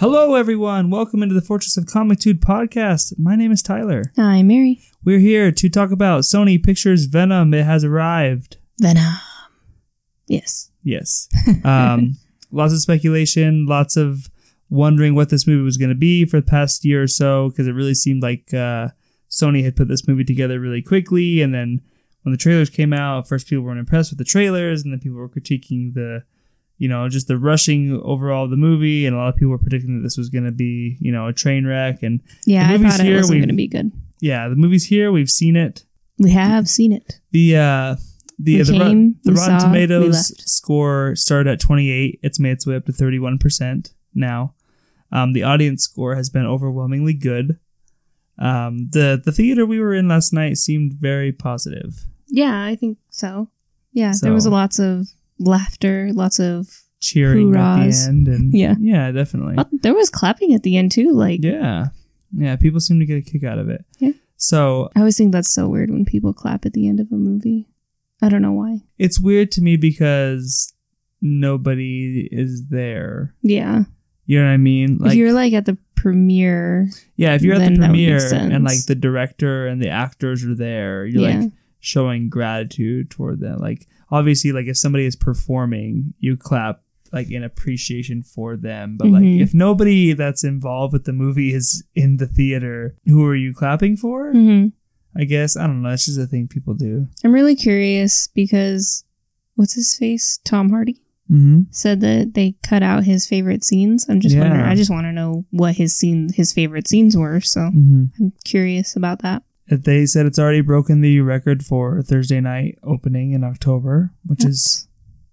Hello, everyone. Welcome into the Fortress of Comictude podcast. My name is Tyler. Hi, Mary. We're here to talk about Sony Pictures Venom. It has arrived. Venom. Yes. Yes. Um, lots of speculation, lots of wondering what this movie was going to be for the past year or so, because it really seemed like uh, Sony had put this movie together really quickly. And then when the trailers came out, first people weren't impressed with the trailers, and then people were critiquing the, you know, just the rushing overall of the movie. And a lot of people were predicting that this was going to be, you know, a train wreck. And Yeah, The I movie's thought it here, wasn't we've- going to be good. yeah, the movie's here. We've seen it. We have seen it. The uh the We the, came, the we Rotten saw, Tomatoes score started at 28. It's made its way up to 31% now. Um, the audience score has been overwhelmingly good. Um, the the theater we were in last night seemed very positive. Yeah, I think so. Yeah, there was lots of laughter, lots of. Cheering at the end and Yeah. yeah, definitely. Oh, there was clapping at the end too. Like Yeah. Yeah, people seem to get a kick out of it. Yeah. So, I always think that's so weird when people clap at the end of a movie. I don't know why. it's weird to me because nobody is there. Yeah, You know what I mean? if you're like at the premiere, Yeah, if you're at the then that would make premiere and like the director and the actors are there, you're Yeah. like showing gratitude toward them. Like obviously, like if somebody is performing, you clap like in appreciation for them. But like Mhm. if nobody that's involved with the movie is in the theater, who are you clapping for? hmm I guess I don't know. It's just a thing people do. I'm really curious because what's his face? Tom Hardy. Mm-hmm. said that they cut out his favorite scenes. I'm just Yeah. wondering. I just want to know what his scene, his favorite scenes were. So Mm-hmm. I'm curious about that. They said it's already broken the record for Thursday night opening in October, which is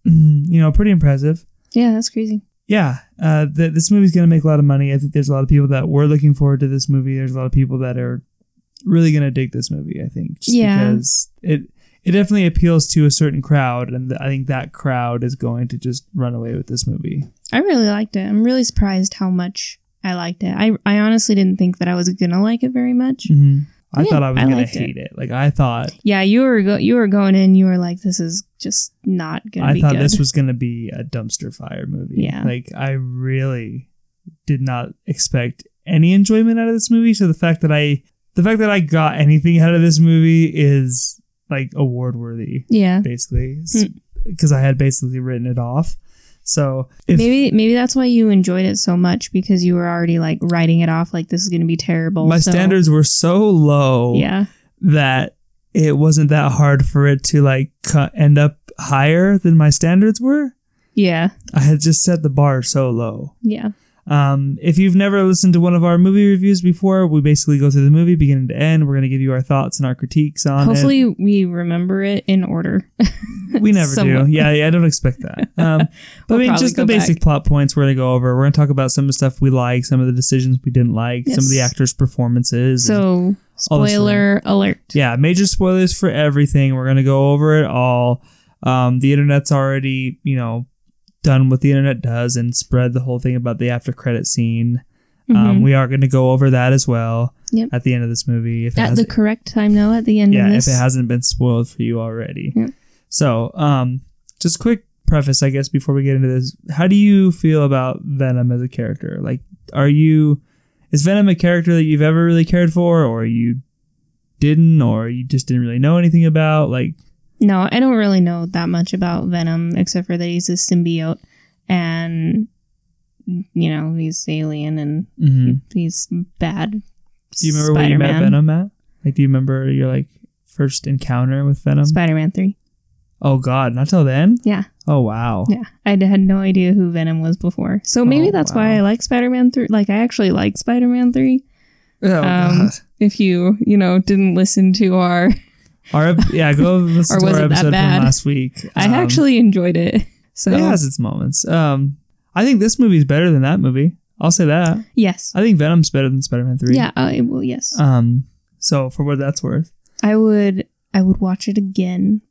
mm, you know pretty impressive. Yeah, that's crazy. yeah, uh, th- this movie's gonna make a lot of money. I think there's a lot of people that were looking forward to this movie. There's a lot of people that are really gonna dig this movie. I think, just Yeah. because it it definitely appeals to a certain crowd, and I think that crowd is going to just run away with this movie. I really liked it. I'm really surprised how much I liked it. I I honestly didn't think that I was gonna like it very much. Mm-hmm. I Yeah, thought I was I gonna liked it. hate it. Like I thought, Yeah, you were go- you were going in. You were like, this is just not gonna I be thought good. this was gonna be a dumpster fire movie. Yeah. like I really did not expect any enjoyment out of this movie. So the fact that I, the fact that I got anything out of this movie is like award worthy. yeah. basically Hmm. because I had basically written it off. So if maybe maybe that's why you enjoyed it so much because you were already like writing it off like this is gonna be terrible. my so- standards were so low Yeah. that it wasn't that hard for it to like cu- end up higher than my standards were. Yeah. I had just set the bar so low. Yeah. Um, if you've never listened to one of our movie reviews before, we basically go through the movie beginning to end. We're going to give you our thoughts and our critiques on Hopefully we remember it in order. We never do. Yeah, yeah, I don't expect that. Um, but I mean, just the basic back. plot points we're going to go over. We're going to talk about some of the stuff we like, some of the decisions we didn't like, some of the actors' performances. So, spoiler alert. yeah, major spoilers for everything. We're going to go over it all. Um, the internet's already, you know, done what the internet does and spread the whole thing about the after credit scene. Um, Mhm. we are going to go over that as well Yep. at the end of this movie. If it At the correct time, though, at the end yeah, if it hasn't been spoiled for you already. Yeah. So, um, just quick preface, I guess, before we get into this. How do you feel about Venom as a character? Like, are you is Venom a character that you've ever really cared for, or you didn't, or you just didn't really know anything about? Like, no, I don't really know that much about Venom except for that he's a symbiote and, you know, he's alien and mhm. he's bad. do you remember when you met Venom, Matt? Like, do you remember your like first encounter with Venom? Spider Man 3. oh God, not till then. Yeah. Oh wow. Yeah. I had no idea who Venom was before. So maybe Oh, that's wow. why I like Spider Man 3. Like, I actually like Spider Man 3. Oh Um, God. If you, you know, didn't listen to our. Our yeah, go listen to our episode from last week. I Um, actually enjoyed it. So, it has its moments. Um, I think this movie is better than that movie. I'll say that. yes. I think Venom's better than Spider Man Three. Yeah, I will, yes. Um. So for what that's worth, I would I would watch it again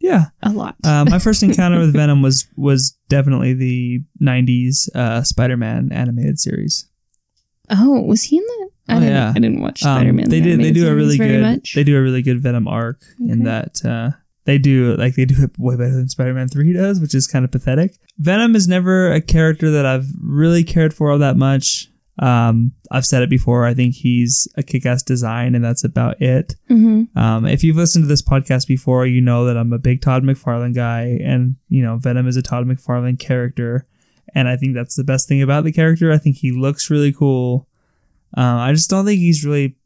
yeah. a lot. Uh, my first encounter with Venom was was definitely the '90s uh, Spider Man animated series. oh, was he in that? I Oh, didn't yeah. I didn't watch Um, Spider Man. they do they do a really good much. they do a really good Venom arc in that uh, they do like they do it way better than Spider-Man 3 does, which is kind of pathetic. Venom is never a character that I've really cared for all that much. Um, I've said it before. I think he's a kick-ass design, and that's about it. Mm-hmm. Um, if you've listened to this podcast before, you know that I'm a big Todd McFarlane guy, and you know Venom is a Todd McFarlane character, and I think that's the best thing about the character. I think he looks really cool. Um, I just don't think he's really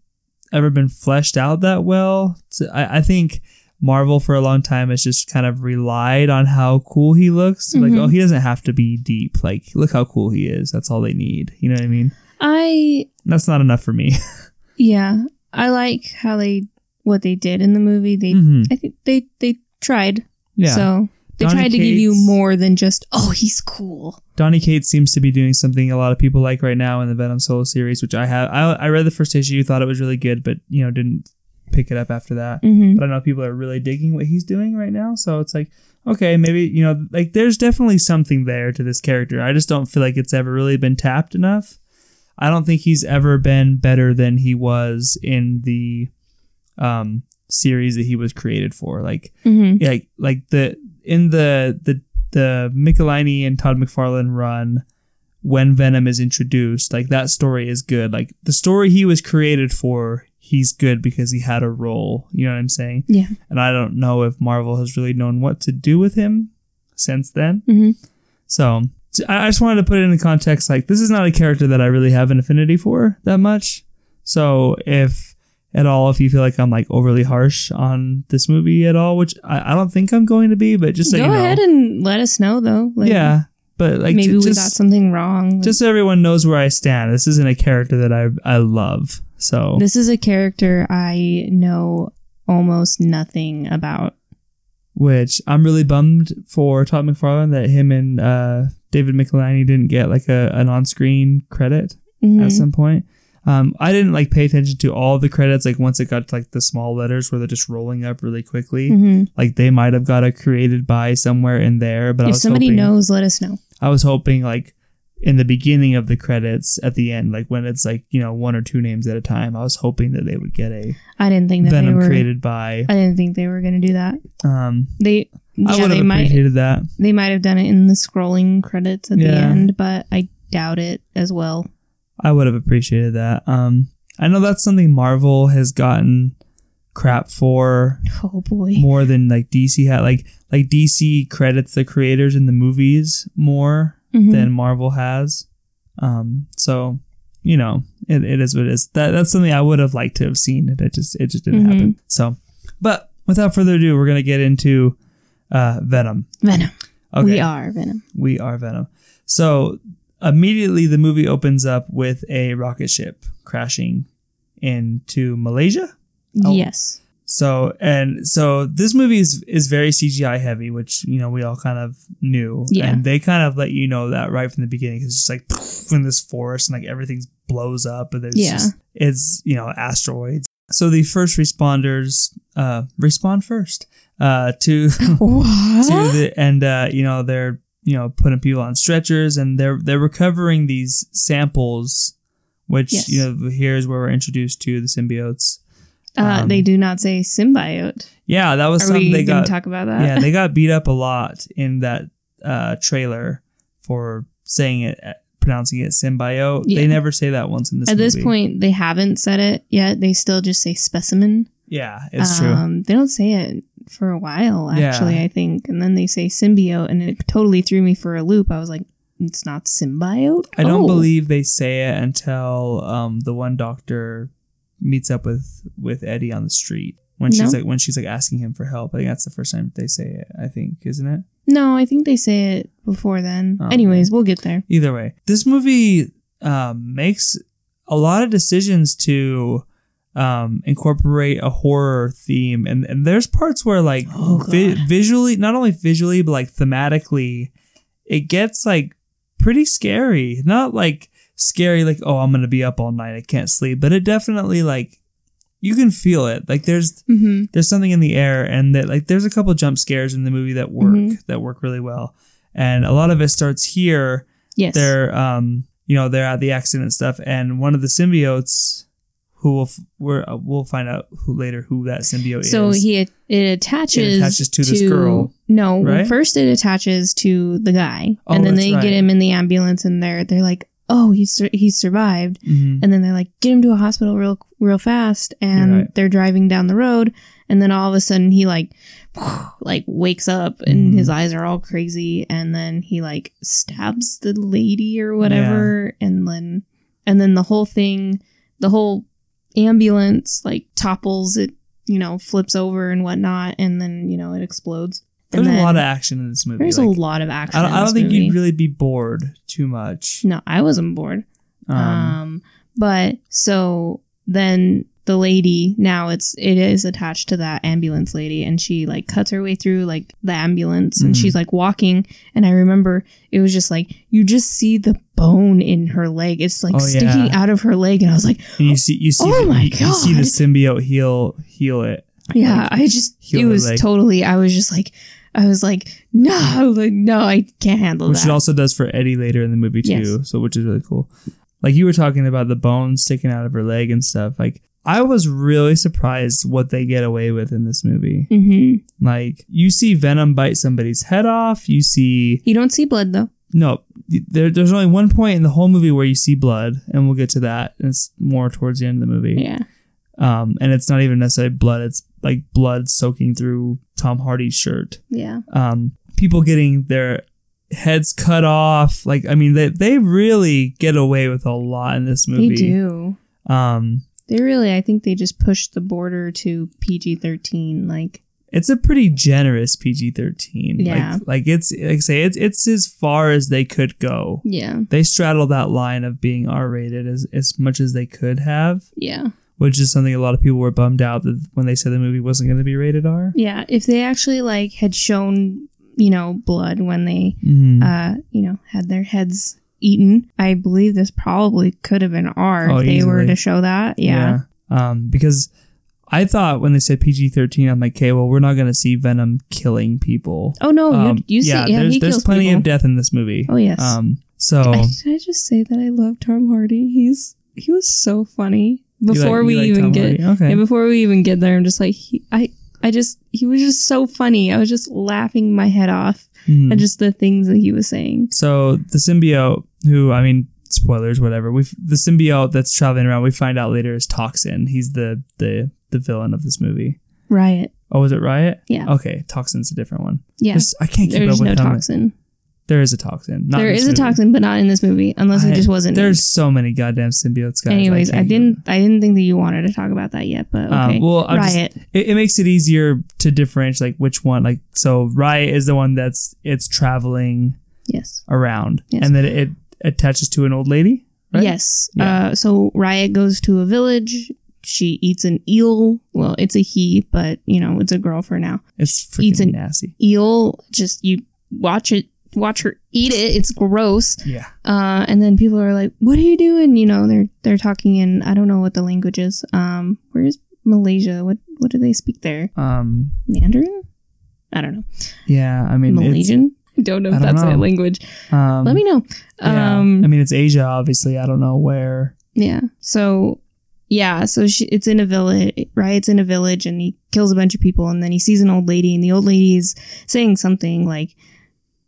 ever been fleshed out that well. So I, I think Marvel for a long time has just kind of relied on how cool he looks. Like, Mhm. oh, he doesn't have to be deep. Like, look how cool he is. That's all they need. You know what I mean? I That's not enough for me. yeah, I like how they what they did in the movie. They Mhm. I think they they tried. Yeah. So they Donny tried to give you more than just oh he's cool. Donny Cates seems to be doing something a lot of people like right now in the Venom solo series, which I have. I, I read the first issue, you thought it was really good, but you know didn't pick it up after that. Mm-hmm. But I know people are really digging what he's doing right now, so it's like okay, maybe you know like there's definitely something there to this character. I just don't feel like it's ever really been tapped enough. I don't think he's ever been better than he was in the um series that he was created for. Like Mm-hmm. like like the in the the the Michelinie and Todd McFarlane run when Venom is introduced, like that story is good. Like the story he was created for, he's good because he had a role. You know what I'm saying? Yeah. And I don't know if Marvel has really known what to do with him since then. Mm-hmm. So I I just wanted to put it in the context like this is not a character that I really have an affinity for that much. So if at all, if you feel like I'm like overly harsh on this movie at all, which I, I don't think I'm going to be, but just so Go you know, ahead and let us know though. Like, yeah. But like maybe we just, got something wrong. just so everyone knows where I stand. This isn't a character that I I love. So this is a character I know almost nothing about. which I'm really bummed for Todd McFarlane that him and uh, David Michelinie didn't get like a an on screen credit. Mhm. at some point. Um, I didn't like pay attention to all the credits. Like once it got to, like the small letters where they're just rolling up really quickly, Mhm. like they might have got a created by somewhere in there. But I If was somebody hoping, knows, let us know. I was hoping like in the beginning of the credits at the end, like when it's like you know one or two names at a time. I was hoping that they would get a I didn't think that Venom they were. created by. I didn't think they were going to do that. Um, They I would have might appreciated that. they might have done it in the scrolling credits at the end, but I doubt it as well. I would have appreciated that. Um, I know that's something Marvel has gotten crap for Oh boy. more than like DC had. Like like DC credits the creators in the movies more Mhm. than Marvel has. Um, so you know, it, it is what it is. That that's something I would have liked to have seen. It, it just it just didn't Mhm. happen. So, but without further ado, we're gonna get into uh, Venom. Venom. Okay, We are Venom. we are Venom. So immediately the movie opens up with a rocket ship crashing into Malaysia. Oh. Yes. So and so this movie is is very CGI heavy, which you know we all kind of knew, Yeah. and they kind of let you know that right from the beginning. 'cause It's just like poof, in this forest, and like everything blows up, and there's Yeah. just it's you know asteroids. So the first responders uh, respond first uh, to to the and uh, you know they're you know putting people on stretchers, and they're they're recovering these samples, which Yes. you know here's where we're introduced to the symbiotes. Uh, um, they do not say symbiote. Yeah, that was Are something they got. talk about that? yeah, they got beat up a lot in that uh, trailer for saying it, pronouncing it symbiote. Yeah. They never say that once in this. At this point, they haven't said it yet. They still just say specimen. yeah, it's true. um, They don't say it for a while, Yeah. actually, I think. And then they say symbiote, and it totally threw me for a loop. I was like, it's not symbiote? I don't Oh. believe they say it until um, the one doctor meets up with with Eddie on the street when she's like when she's like asking him for help. I think that's the first time they say it. I think, isn't it? No, I think they say it before then. Oh, Anyways, we'll get there. Either way, this movie um, makes a lot of decisions to um, incorporate a horror theme, and, and there's parts where like Oh, vi- visually, not only visually but like thematically, it gets like pretty scary. Not like scary like oh I'm gonna be up all night I can't sleep, but it definitely like you can feel it. Like there's hmm there's something in the air and that like there's a couple jump scares in the movie that work Mhm. that work really well and a lot of it starts here Yes. they're um you know they're at the accident stuff and one of the symbiotes who will f- we're, uh, we'll find out who later who that symbiote So is. So he it attaches, It attaches to this girl, No, right? first it attaches to the guy, Oh, and then they right. get him in the ambulance, and they're they're like, "Oh, he's sur- he's survived," Mhm. and then they're like, "Get him to a hospital real real fast," and right. they're driving down the road, and then all of a sudden he like like wakes up and Mhm. his eyes are all crazy, and then he like stabs the lady or whatever, and then and then the whole thing, the whole ambulance like topples it you know flips over and whatnot and then you know it explodes There's a lot of action in this movie. there's like, a lot of action I don't, I don't think movie. you'd really be bored too much. no i wasn't bored Um, um but so then the lady now it's it is attached to that ambulance lady and she like cuts her way through like the ambulance and Mhm. she's like walking and i remember it was just like you just see the bone in her leg it's like Oh, sticking yeah. out of her leg and i was like and you see, you see, Oh the, my you, you see the symbiote heal heal it. Yeah, Like, I just it was leg. totally. I was just like, I was like, no, like no, I can't handle which that. it also does for Eddie later in the movie too. Yes. So which is really cool. Like you were talking about the bones sticking out of her leg and stuff. Like I was really surprised what they get away with in this movie. hmm Like you see Venom bite somebody's head off. You see You don't see blood though. no. There, there's only one point in the whole movie where you see blood, and we'll get to that. It's more towards the end of the movie. Yeah, Um, and it's not even necessarily blood. It's like blood soaking through Tom Hardy's shirt. yeah, um, people getting their heads cut off. Like, I mean, they they really get away with a lot in this movie. they do. Um, They really, I think they just pushed the border to PG thirteen. Like, it's a pretty generous PG thirteen. Yeah. Like, like it's like I say, it's it's as far as they could go. yeah, They straddle that line of being R rated as as much as they could have, yeah, which is something a lot of people were bummed out that when they said the movie wasn't going to be rated R. yeah. If they actually like had shown, you know, blood when they, Mhm. uh, you know, had their heads eaten, I believe this probably could have been R Oh, if they were to show that. Yeah, Yeah. Um, because I thought when they said PG thirteen, I'm like, okay, well, we're not going to see Venom killing people. Oh no, Um, you, you see, yeah, there's, he there's plenty people. of death in this movie. Oh yes. Um, so I, did I just say that I love Tom Hardy? He's he was so funny. you like- Before we like even Tom get okay, yeah, before we even get there, I'm just like he, I I just he was just so funny. I was just laughing my head off Mhm. at just the things that he was saying. so the symbiote, who I mean, spoilers, whatever. We the symbiote that's traveling around. We find out later is Toxin. He's the the the villain of this movie. Riot. Oh, was it Riot? Yeah. Okay, Toxin's a different one. Yeah. There's- I can't keep There's up with no toxin. There is a toxin. Not There in a toxin, but not in this movie, unless I- it just wasn't. There's so many goddamn symbiotes, guys. Anyways, I, can't didn't. I didn't think that you wanted to talk about that yet, but Um, well, I'm just- Riot. it, it makes it easier to differentiate like which one like so riot is the one that's it's traveling yes. around Yes. and then it attaches to an old lady right? Yes. Yeah. Uh, so Riot goes to a village. She eats an eel. Well, it's a he, but you know it's a girl for now. it's freaking Eats an- nasty eel just you watch it watch her eat it. It's gross. Yeah. Uh and then people are like what are you doing? You know they're they're talking in i don't know what the language is. Um where's malaysia? What what do they speak there? Um mandarin? I don't know. yeah i mean malaysian? I don't know if don't that's know. a language. Um let me know. yeah. um i mean it's asia obviously. I don't know where. Yeah. So yeah, so she, it's in a village, right? It's in a village, and he kills a bunch of people, and then he sees an old lady, and the old lady is saying something like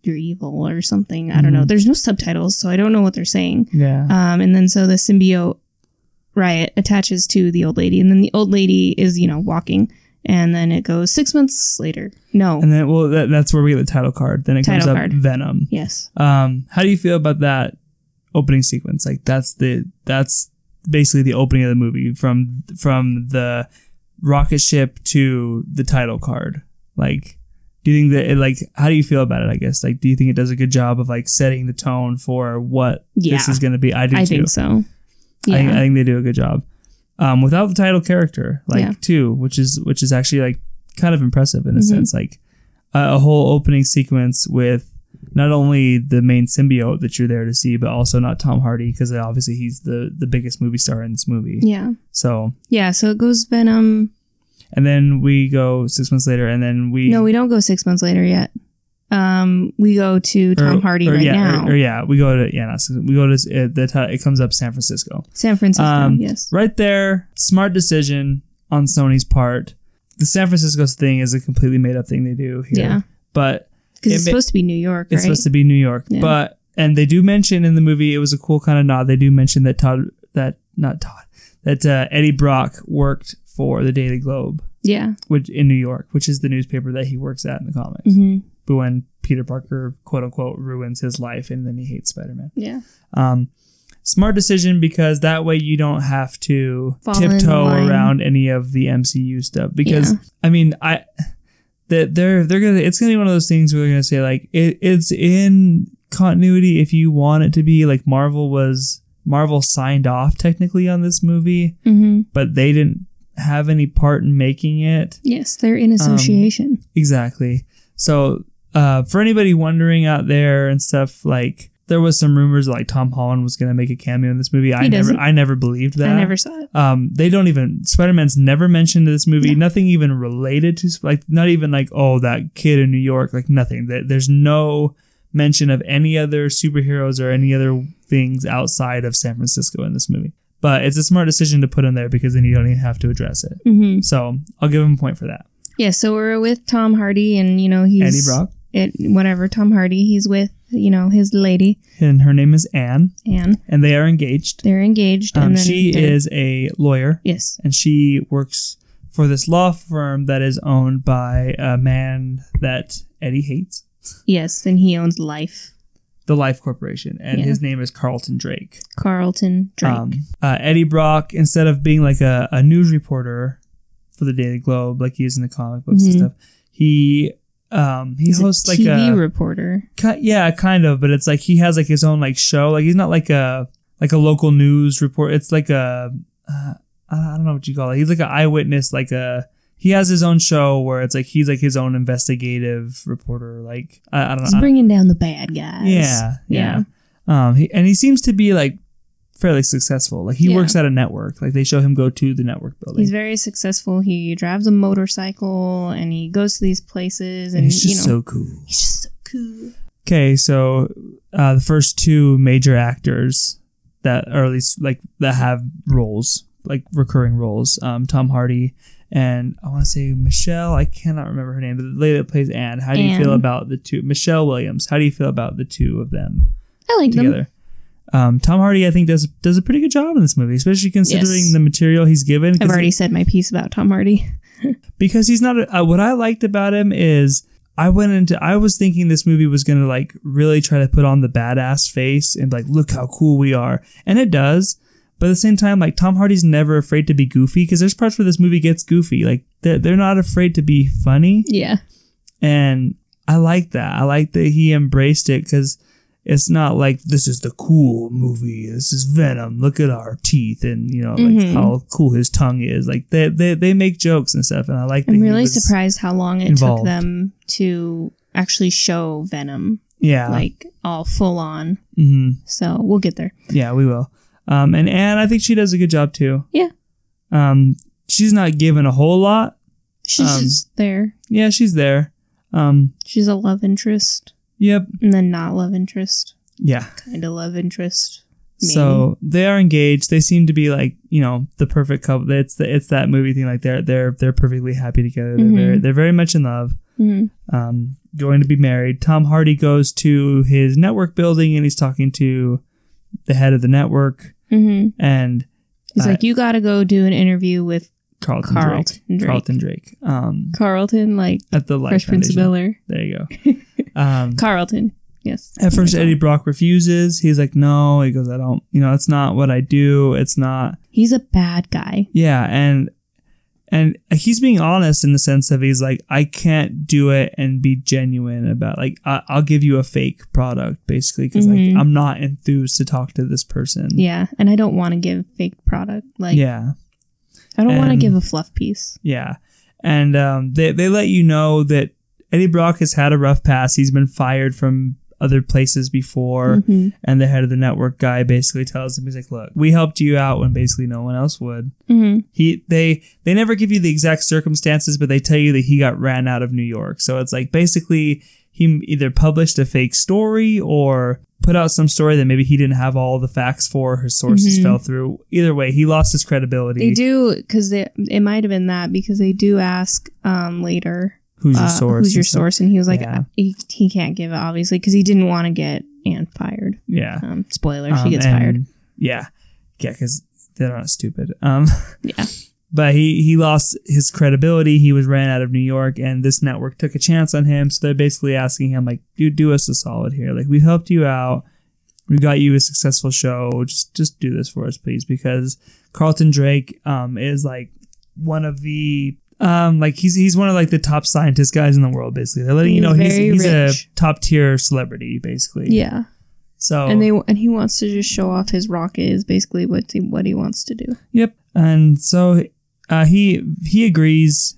"you're evil" or something. I don't know. Mhm. There's no subtitles, so I don't know what they're saying. yeah Um, and then so the symbiote riot attaches to the old lady, and then the old lady is you know walking, and then it goes six months later. No. and then well that, that's where we get the title card then it comes up card. venom yes. um how do you feel about that opening sequence like that's the that's basically the opening of the movie from from the rocket ship to the title card like do you think that it, like how do you feel about it i guess like do you think it does a good job of like setting the tone for what this is going to be i do I too think so. I, think, I think they do a good job um without the title character like Yeah. too which is which is actually like kind of impressive in a Mhm. sense like a, a whole opening sequence with not only the main symbiote that you're there to see but also not tom hardy because obviously he's the the biggest movie star in this movie yeah. so Yeah. So it goes Venom. And then we go six months later and then we No, we don't go six months later yet. um, we go to Tom Or- Hardy or right yeah, now. Or, or yeah, we go to yeah, not, we go to uh, the it comes up San Francisco. San Francisco. Um, yes. Right there, smart decision on Sony's part. The San Francisco thing is a completely made up thing they do here. Yeah. But Because it it's ma- supposed to be New York, it's right? supposed to be New York. Yeah. But and they do mention in the movie it was a cool kind of nod. They do mention that Todd that not Todd that uh, Eddie Brock worked for the Daily Globe, yeah. which in New York, which is the newspaper that he works at in the comics. hmm But when Peter Parker quote unquote ruins his life and then he hates Spider Man. Yeah. Um, smart decision because that way you don't have to Fall tiptoe around any of the MCU stuff. Because Yeah. I mean, I that they're they're gonna it's gonna be one of those things where they're gonna say like it, it's in continuity if you want it to be like Marvel was Marvel signed off technically on this movie, hmm but they didn't have any part in making it. Yes, they're in association. Exactly. So, uh, for anybody wondering out there and stuff, like there was some rumors like Tom Holland was going to make a cameo in this movie. I never, doesn't. I never believed that. I never saw it. Um, they don't even Spider Man's never mentioned in this movie. No. Nothing even related to like not even like oh that kid in New York. Like nothing. That there's no mention of any other superheroes or any other things outside of San Francisco in this movie. But it's a smart decision to put in there because then you don't even have to address it. hmm So I'll give him a point for that. Yeah, so we're with Tom Hardy, and you know he's Eddie Brock. It whatever Tom Hardy. He's with you know his lady and her name is Anne, Anne. and they are engaged. They're engaged, Um, and then she they're- is a lawyer, yes, and she works for this law firm that is owned by a man that Eddie hates, yes, and he owns Life. The Life Corporation, and Yeah. his name is Carlton Drake. Carlton Drake. Um, uh, Eddie Brock, instead of being like a, a news reporter for the Daily Globe, like he is in the comic books Mhm. and stuff, he um, he he's hosts a like TV a reporter. Ki- yeah, kind of, but it's like he has like his own like show. Like he's not like a like a local news report. It's like a uh, I don't know what you call it. He's like an eyewitness. Like a he has his own show where it's like he's like his own investigative reporter. Like I, I don't know. He's bringing down the bad guys. yeah, yeah. Um, he, and he seems to be like fairly successful. Like he Yeah. works at a network. Like they show him go to the network building. He's very successful. He drives a motorcycle and he goes to these places and, and he's you just know so cool. he's just so cool. Okay, so uh, the first two major actors that, or at least like that have roles, like recurring roles, um, Tom Hardy and I want to say Michelle. I cannot remember her name, but the lady that plays Anne. How do you feel about the two? Michelle Williams. How do you feel about the two of them I like them. together? Um, Tom Hardy, I think, does does a pretty good job in this movie, especially considering Yes. the material he's given. I've already said my piece about Tom Hardy. because he's not a, uh, what I liked about him is I went into I was thinking this movie was gonna like really try to put on the badass face and like look how cool we are and it does but at the same time like Tom Hardy's never afraid to be goofy because there's parts where this movie gets goofy like they're, they're not afraid to be funny Yeah. and I like that I like that he embraced it because it's not like this is the cool movie this is Venom look at our teeth and you know like Mhm. how cool his tongue is like they, they they make jokes and stuff and I like that I'm really surprised how long it involved. took them to actually show Venom, Yeah. like all full on. hmm So we'll get there. Yeah, we will. Um, and Anne, I think she does a good job too. Yeah. Um, she's not given a whole lot. She's Um, just there. Yeah, she's there. Um, She's a love interest, yep. and then not love interest, Yeah. kind of love interest. Maybe. So they are engaged. They seem to be like you know the perfect couple. It's the, it's that movie thing. Like they're they're they're perfectly happy together. They're Mhm. very they're very much in love. Mhm. Um, going to be married. Tom Hardy goes to his network building and he's talking to the head of the network Mhm. and He's Uh, like, you got to go do an interview with Carlton, Carlton Drake. Drake. Carlton Drake. Um, Carlton, like at the Life Fresh Prince of Foundation. Bel Air. There you go. Um, Carlton, yes. at first, Eddie Brock refuses. He's like, "No." He goes, "I don't. You know, it's not what I do. It's not." He's a bad guy. Yeah, and and he's being honest in the sense of he's like, "I can't do it and be genuine about like I, I'll give you a fake product basically because Mhm. like I'm not enthused to talk to this person." Yeah, and I don't want to give fake product. Like, yeah, I don't want to give a fluff piece. yeah, and um, they they let you know that Eddie Brock has had a rough past. He's been fired from other places before. Mhm. and the head of the network guy basically tells him he's like look we helped you out when basically no one else would Mhm. he they they never give you the exact circumstances but they tell you that he got ran out of new york so it's like basically he either published a fake story or put out some story that maybe he didn't have all the facts for. His sources Mhm. fell through. Either way, he lost his credibility. They do because it might have been that because they do ask um later Who's your uh, source? who's your and source, and he was like Yeah. he, he can't give it obviously because he didn't want to get Anne fired. Yeah. Um, spoiler, Um, she gets and- fired. Yeah, yeah, because they're not stupid. Um, Yeah. but he he lost his credibility. He was ran out of New York, and this network took a chance on him. So they're basically asking him like, "Dude, do us a solid here. Like, we helped you out. We got you a successful show. Just just do this for us, please." Because Carlton Drake um is like one of the um like he's he's one of like the top scientist guys in the world. Basically, they're letting you know he's very he's a rich. top tier celebrity. Basically, Yeah, So and they and he wants to just show off his rocket is basically what he, what he wants to do. Yep. And so uh, he he agrees,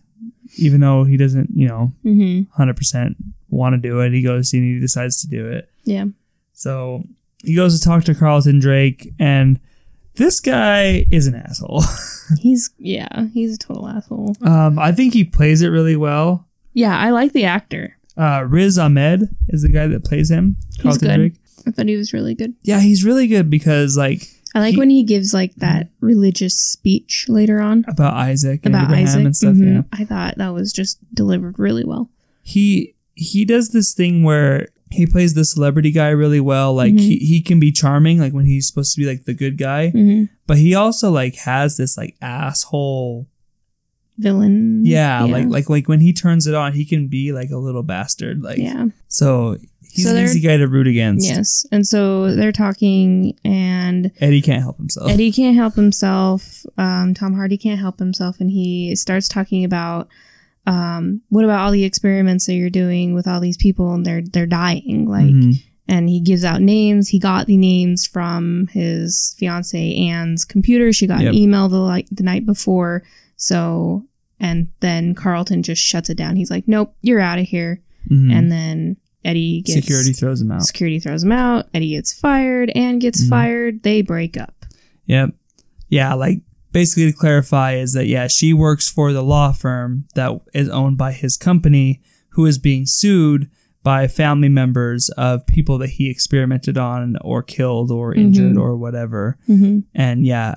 even though he doesn't, you know, Mm-hmm. hundred percent want to do it. He goes and he decides to do it. Yeah. So he goes to talk to Carlton Drake, and this guy is an asshole. He's yeah, he's a total asshole. um, I think he plays it really well. Yeah, I like the actor. Uh, Riz Ahmed is the guy that plays him. Carlton good. Drake. I thought he was really good. Yeah, he's really good because like I like He- when he gives like that religious speech later on about Isaac and about Abraham Isaac. and stuff. Mhm. Yeah. I thought that was just delivered really well. he he does this thing where he plays the celebrity guy really well like Mhm. he, he can be charming like when he's supposed to be like the good guy Mm-hmm. but he also like has this like asshole Villain. yeah, like like like when he turns it on he can be like a little bastard like yeah. so he's So an easy guy to root against Yes. And so they're talking, and eddie can't help himself Eddie can't help himself. Um, Tom Hardy can't help himself, and he starts talking about um, what about all the experiments that you're doing with all these people, and they're they're dying. Like, Mhm. and he gives out names. He got the names from his fiance Anne's computer. She got Yep. an email the like the night before. So, and then Carlton just shuts it down. He's like, "Nope, you're out of here." Mhm. And then Eddie gets security throws him out Security throws him out. Eddie gets fired. Anne gets Mhm. fired. They break up. Yep. Yeah, like basically to clarify is that yeah, she works for the law firm that is owned by his company who is being sued by family members of people that he experimented on or killed or injured Mhm. or whatever. Mm-hmm. And yeah,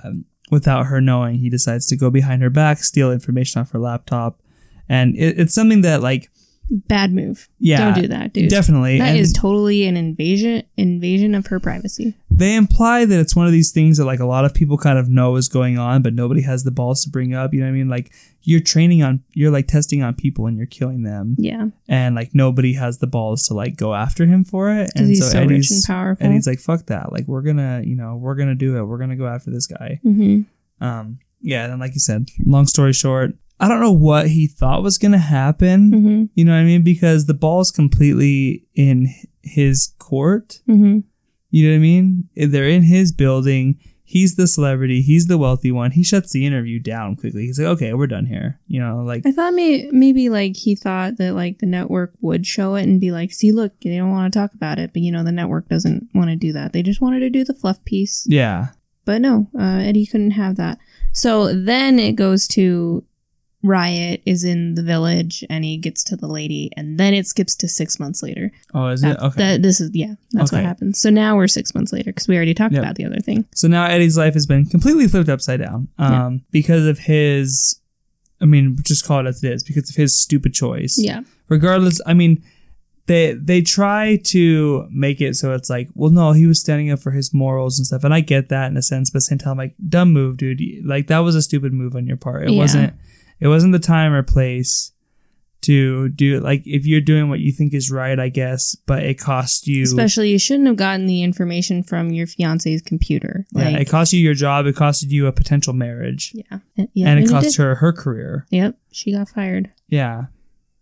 without her knowing, he decides to go behind her back, steal information off her laptop. And it, it's something that like Bad move. yeah, Don't do that, dude. definitely. That and is totally an invasion invasion of her privacy. They imply that it's one of these things that like a lot of people kind of know is going on, but nobody has the balls to bring up. You know what I mean? Like you're training on, you're like testing on people and you're killing them, Yeah, and like nobody has the balls to like go after him for it. And he's so, so, rich and Eddie's powerful. Eddie's like, fuck that. Like we're gonna, you know, we're gonna do it. We're gonna go after this guy. hmm Um, yeah. Then like you said, long story short, I don't know what he thought was gonna happen. hmm You know what I mean? Because the ball's completely in his court. hmm You know what I mean? They're in his building. He's the celebrity. He's the wealthy one. He shuts the interview down quickly. He's like, okay, we're done here. You know, like, I thought may- maybe like he thought that like the network would show it and be like, see, look, they don't want to talk about it, but you know the network doesn't want to do that. They just wanted to do the fluff piece. yeah. But no, uh, Eddie couldn't have that. So then it goes to Riot is in the village and he gets to the lady, and then it skips to six months later. Oh, is it? That, Okay. that- this is yeah, that's what happens. So now we're six months later because we already talked Yep. about the other thing. so now Eddie's life has been completely flipped upside down um, Yeah. because of his, I mean, just call it as it is, because of his stupid choice. Yeah, regardless i mean they they try to make it so it's like well no he was standing up for his morals and stuff and i get that in a sense but at the same time like dumb move dude like that was a stupid move on your part it Yeah. wasn't it wasn't the time or place to do it like if you're doing what you think is right i guess but it cost you especially you shouldn't have gotten the information from your fiance's computer. yeah, it cost you your job it costed you a potential marriage yeah, yeah, and it cost her her career Yep, she got fired. Yeah.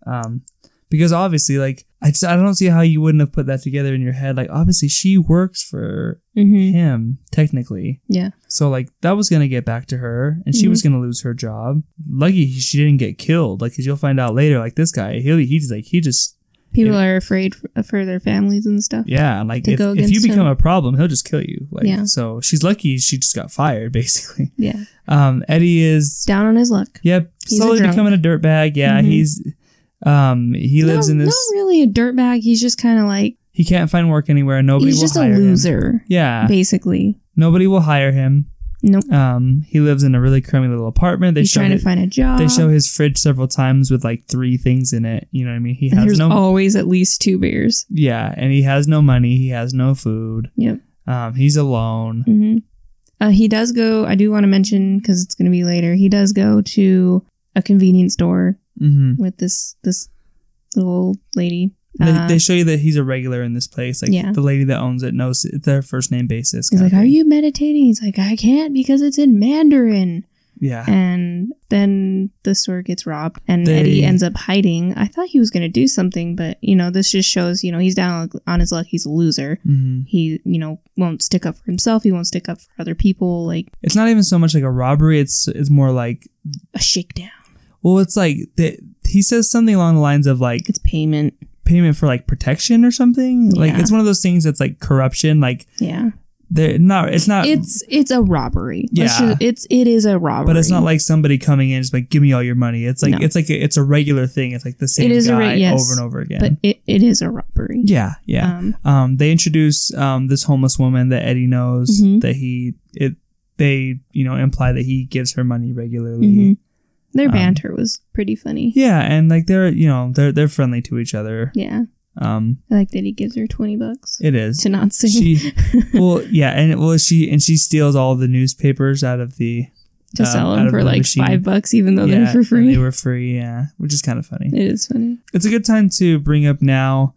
Um, because obviously, like, I just, I don't see how you wouldn't have put that together in your head. Like, obviously, she works for hmm him, technically. Yeah, So, like, that was going to get back to her, and she Mhm. was going to lose her job. Lucky she didn't get killed. Like, because you'll find out later, like, this guy, he, he's like, he just, people are afraid for their families and stuff. yeah, like, To if, go if you become him. a problem, he'll just kill you. Like, Yeah. so she's lucky she just got fired, basically. Yeah, Um, Eddie is down on his luck. Yep, He's slowly becoming a dirtbag. Yeah, Mhm. he's Um, he lives No- in this. Not really a dirtbag. He's just kind of like He can't find work anywhere. Nobody he's will just a hire him. loser, Yeah, basically. nobody will hire him. Nope. Um, he lives in a really crummy little apartment. They he's trying his, to find a job. they show his fridge several times with like three things in it. You know what I mean? He has There's no always at least two beers. yeah, and he has no money. He has no food. Yep. Um, he's alone. hmm Uh, he does go. I do want to mention because it's going to be later. He does go to a convenience store hmm with this this little old lady. They, Uh, they show you that he's a regular in this place. Like Yeah. the lady that owns it knows it's their first name basis. he's like, "Are you meditating?" He's like, "I can't because it's in Mandarin." Yeah. And then the store gets robbed, and They- Eddie ends up hiding. I thought he was going to do something, but you know, this just shows you know he's down on his luck. He's a loser. hmm He you know won't stick up for himself. He won't stick up for other people. Like It's not even so much like a robbery. It's it's more like a shakedown. Well, it's like the, he says something along the lines of like It's payment. payment for like protection or something. Like it's one of those things that's like corruption. Like Yeah. they're not. It's not. it's it's a robbery. Yeah. just- it's it is a robbery. but it's not like somebody coming in just like give me all your money. It's like No. it's like a, it's a regular thing. It's like the same It is a guy re- yes. over and over again. but it, it is a robbery. yeah, yeah. Um, Um, they introduce um this homeless woman that Eddie knows Mhm. that he it they you know imply that he gives her money regularly. mhm. Their Um, banter was pretty funny. Yeah, and like they're you know they're they're friendly to each other. Yeah. Um, I like that he gives her twenty bucks it is. to not sing She well yeah, and well she and she steals all the newspapers out of the to um, sell them for the like machine. five bucks, even though yeah, they're for free. They were free, yeah, which is kind of funny. it is funny. It's a good time to bring up now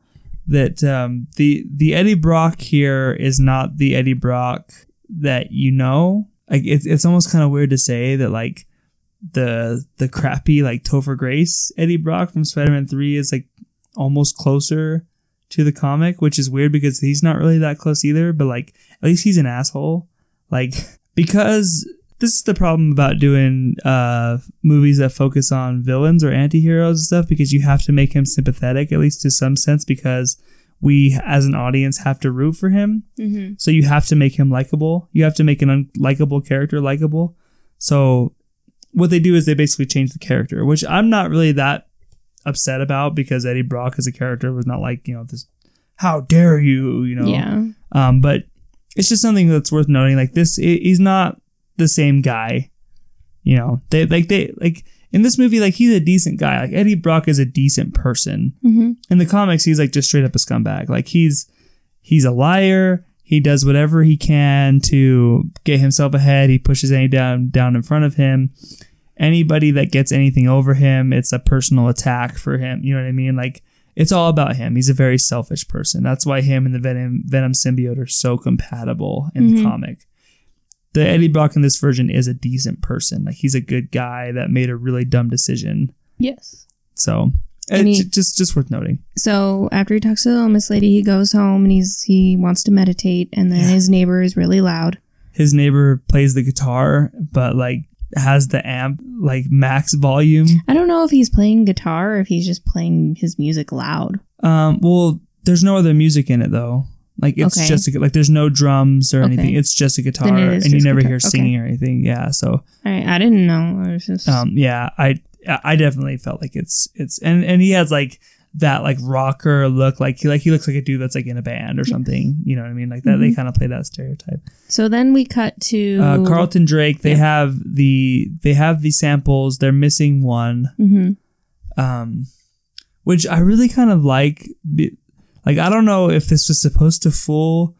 that um, the the Eddie Brock here is not the Eddie Brock that you know. Like it's it's almost kind of weird to say that like the the crappy like Topher Grace Eddie Brock from Spider Man Three is like almost closer to the comic, which is weird because he's not really that close either. But like at least he's an asshole. Like because this is the problem about doing uh movies that focus on villains or anti-heroes and stuff because you have to make him sympathetic at least to some sense because we as an audience have to root for him Mm-hmm. so you have to make him likable you have to make an unlikable character likable so what they do is they basically change the character which i'm not really that upset about because eddie brock as a character was not like you know this how dare you you know Yeah. um, but it's just something that's worth noting. Like this, he- he's not the same guy. You know, they like they like in this movie, like he's a decent guy. Like Eddie Brock is a decent person. Mm-hmm. In the comics, he's like just straight up a scumbag. Like he's he's a liar. He does whatever he can to get himself ahead. He pushes any down down in front of him. Anybody that gets anything over him, it's a personal attack for him. You know what I mean? Like it's all about him. He's a very selfish person. That's why him and the Venom Venom symbiote are so compatible in the Mhm. comic. The Eddie Brock in this version is a decent person. Like he's a good guy that made a really dumb decision. Yes. So It's he- just just worth noting. So after he talks to the homeless lady, he goes home and he's he wants to meditate, and then Yeah. his neighbor is really loud. His neighbor plays the guitar, but like has the amp like max volume. I don't know if he's playing guitar or if he's just playing his music loud. Um, well, there's no other music in it though. Like it's Okay. just a, like there's no drums or Okay. anything. It's just a guitar, and you never guitar. hear Okay. singing or anything. Yeah, so I I didn't know. I was just um, yeah, I I definitely felt like it's it's and and he has like that like rocker look, like he like he looks like a dude that's like in a band or something. You know what I mean? Like that. They Mhm. kind of play that stereotype. so. Then we cut to Uh, Carlton Drake. They Yeah. have the they have the samples. They're missing one. hmm um, which I really kind of like. Like I don't know if this was supposed to fool,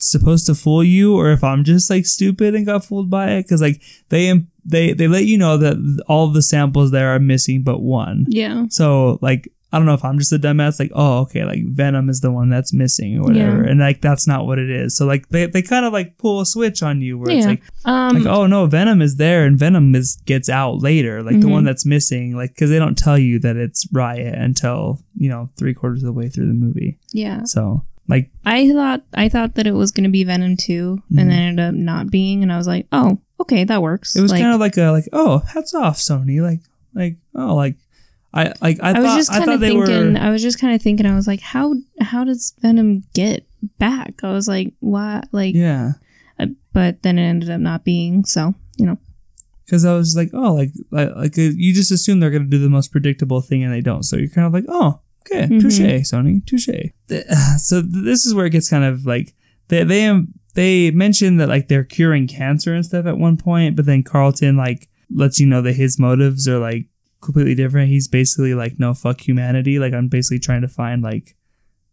supposed to fool you, or if I'm just like stupid and got fooled by it. Because like they they they let you know that all of the samples there are missing but one. Yeah. So like I don't know if I'm just a dumbass. Like oh okay, like Venom is the one that's missing or whatever, Yeah. and like that's not what it is. So like they they kind of like pull a switch on you where it's like Um. like oh no venom is there and venom is gets out later like the Mhm. one that's missing like because they don't tell you that it's riot until you know three quarters of the way through the movie yeah. so like I thought I thought that it was going to be Venom 2 Mhm. and then it ended up not being, and I was like, oh, okay, that works. it was like, kind of like a like oh hats off sony like like oh like i like i, I, thought was just kind of thinking. were I was just kind of thinking. I was like, how how does Venom get back? I was like, why? Like, yeah uh, but then it ended up not being. So you know, because I was like, oh, like like, like you just assume they're gonna do the most predictable thing and they don't. So you're kind of like, oh, okay, Mhm. touche, Sony, touche. So th- this is where it gets kind of like they they um, they mention that like they're curing cancer and stuff at one point, but then Carlton like lets you know that his motives are like completely different. He's basically like, no, fuck humanity. Like I'm basically trying to find like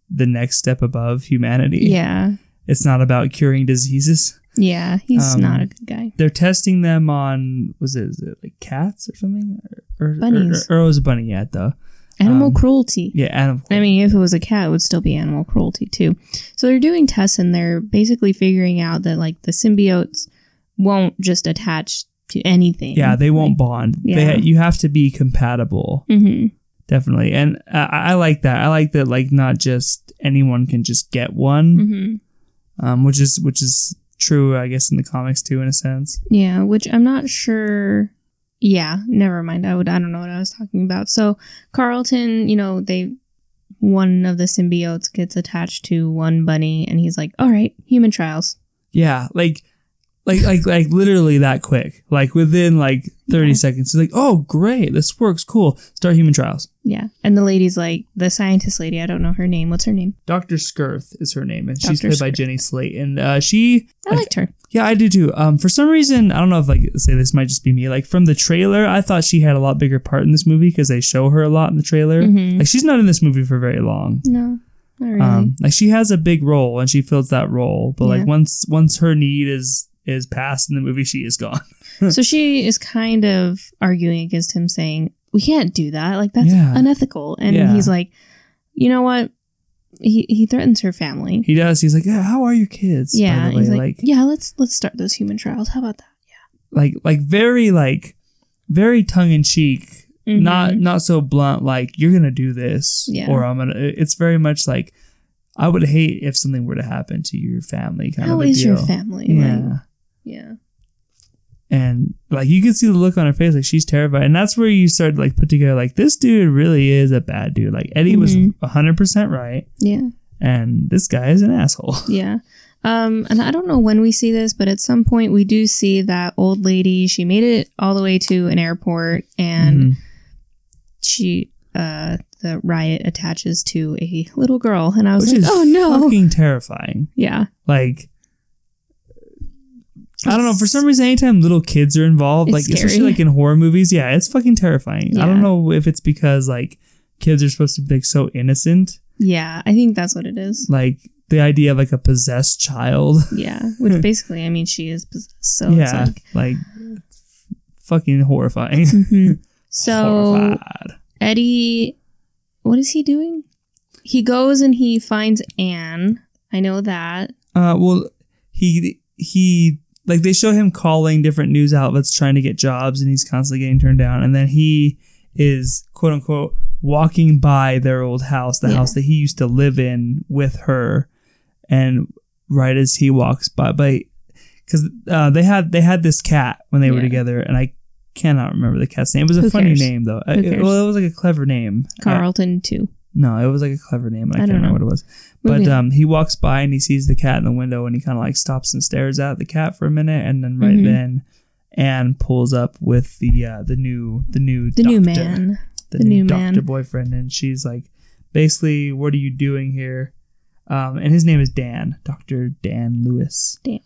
the next step above humanity. Yeah. It's not about curing diseases. Yeah. He's Um, not a good guy. They're testing them on was it, is it like cats or something or, or Bunnies. or, or it was a bunny yet though. Animal um, cruelty. Yeah, animal. Cruelty. I mean, if it was a cat, it would still be animal cruelty too. So they're doing tests and they're basically figuring out that like the symbiotes won't just attach to anything. yeah, they won't bond. yeah. They you have to be compatible, hmm definitely. And I, I like that. I like that. Like not just anyone can just get one, hmm um, which is which is true, I guess, in the comics too, in a sense. Yeah, which I'm not sure. Yeah, never mind. I would. I don't know what I was talking about. So Carlton, you know, they one of the symbiotes gets attached to one bunny, and he's like, "All right, human trials." Yeah, like. Like, like, like, literally that quick. Like within like thirty Yeah. seconds, he's like, "Oh, great, this works, cool." Start human trials. Yeah, and the lady's like the scientist lady. I don't know her name. What's her name? Dr. Skirth is her name, and she's Dr. played by Jenny Slate. And uh, she, I liked her. yeah, I do too. Um, for some reason, I don't know if like say this might just be me. Like from the trailer, I thought she had a lot bigger part in this movie because they show her a lot in the trailer. Mhm. Like she's not in this movie for very long. No, really. Um, like she has a big role and she fills that role, but Yeah. like once once her need is is passed in the movie, she is gone. so she is kind of arguing against him, saying, "We can't do that. Like that's Yeah. unethical." And Yeah. he's like, "You know what?" He he threatens her family. He does. He's like, yeah. How are your kids? by yeah, the way? he's like, like "Yeah, let's let's start those human trials. How about that?" Yeah, like like very like very tongue in cheek Mhm. not not so blunt like you're gonna do this Yeah. or i'm gonna it's very much like i would hate if something were to happen to your family kind How of a is deal. your family? yeah Like, yeah. and like you can see the look on her face like she's terrified and that's where you start like put together like this dude really is a bad dude like eddie Mhm. was 100% right Yeah. and this guy is an asshole Yeah. Um, and I don't know when we see this, but at some point we do see that old lady. She made it all the way to an airport and Mhm. she, uh, the riot attaches to a little girl. And I was which like, oh no. fucking terrifying yeah. like I don't know. For some reason, anytime little kids are involved, like scary. especially like in horror movies, yeah, it's fucking terrifying. I don't know if it's because like kids are supposed to be like so innocent, Yeah. I think that's what it is. like the idea of like a possessed child. Yeah. Which basically, I mean, she is possessed. So yeah, it's like, like fucking horrifying. Mhm. so Horrified. Eddie, what is he doing? He goes and he finds Anne. I know that. Uh, well, he he like they show him calling different news outlets trying to get jobs, and he's constantly getting turned down. And then he is quote unquote walking by their old house, the Yeah. house that he used to live in with her, and right as he walks by, by because uh, they had they had this cat when they were together, and I cannot remember the cat's name. It was a Who funny cares? name though. Well, it was like a clever name. Uh, Carlton, too. No, it was like a clever name. I, I can't remember know. what it was. Moving But um, he walks by and he sees the cat in the window and he kind of like stops and stares at the cat for a minute, and then right Mhm. then, Anne pulls up with the uh, the new the new the new man. the, the new, new doctor man. boyfriend, and she's like, basically, what are you doing here? Um, and his name is Dan, Doctor Dan Lewis. Dan.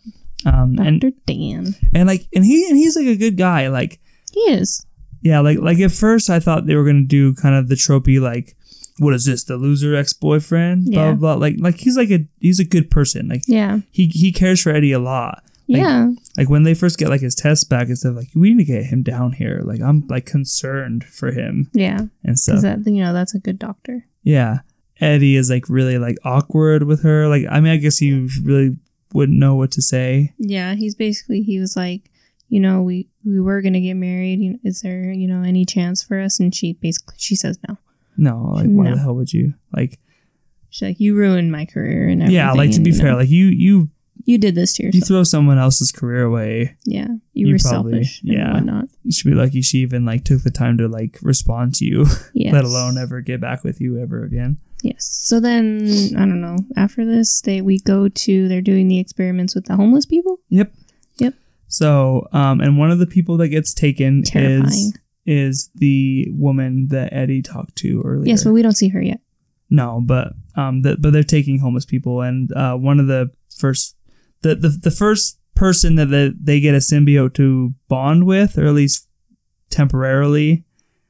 Um, and Dr. Dan. and like and he and he's like a good guy, like He is. yeah, like like at first I thought they were gonna do kind of the tropey like, what is this, the loser ex boyfriend? Blah Yeah. blah blah. Like like he's like a he's a good person. Like Yeah. he he cares for Eddie a lot. Like- yeah. Like when they first get like his test back and stuff, like we need to get him down here. Like I'm like concerned for him Yeah. and stuff. that, you know, that's a good doctor. yeah, Eddie is like really like awkward with her. Like I mean, I guess he really wouldn't know what to say. Yeah. He's basically, he was like, you know, we, we were going to get married. You is there, you know, any chance for us? And she basically, she says no. No, like why No. the hell would you? Like She's like, you ruined my career and everything. yeah, like to and, be you fair, know, like you you you did this to yourself. you throw someone else's career away. yeah. You, you were probably- selfish and yeah. whatnot. You should be lucky she even like took the time to like respond to you, Yes. let alone ever get back with you ever again. Yes. So then I don't know. After this, they we go to they're doing the experiments with the homeless people. Yep. Yep. So, um, and one of the people that gets taken Terrifying. is is the woman that Eddie talked to earlier. Yes, but we don't see her yet. No, but um, the, but they're taking homeless people, and uh, one of the first, the the, the first person that the, they get a symbiote to bond with, or at least temporarily,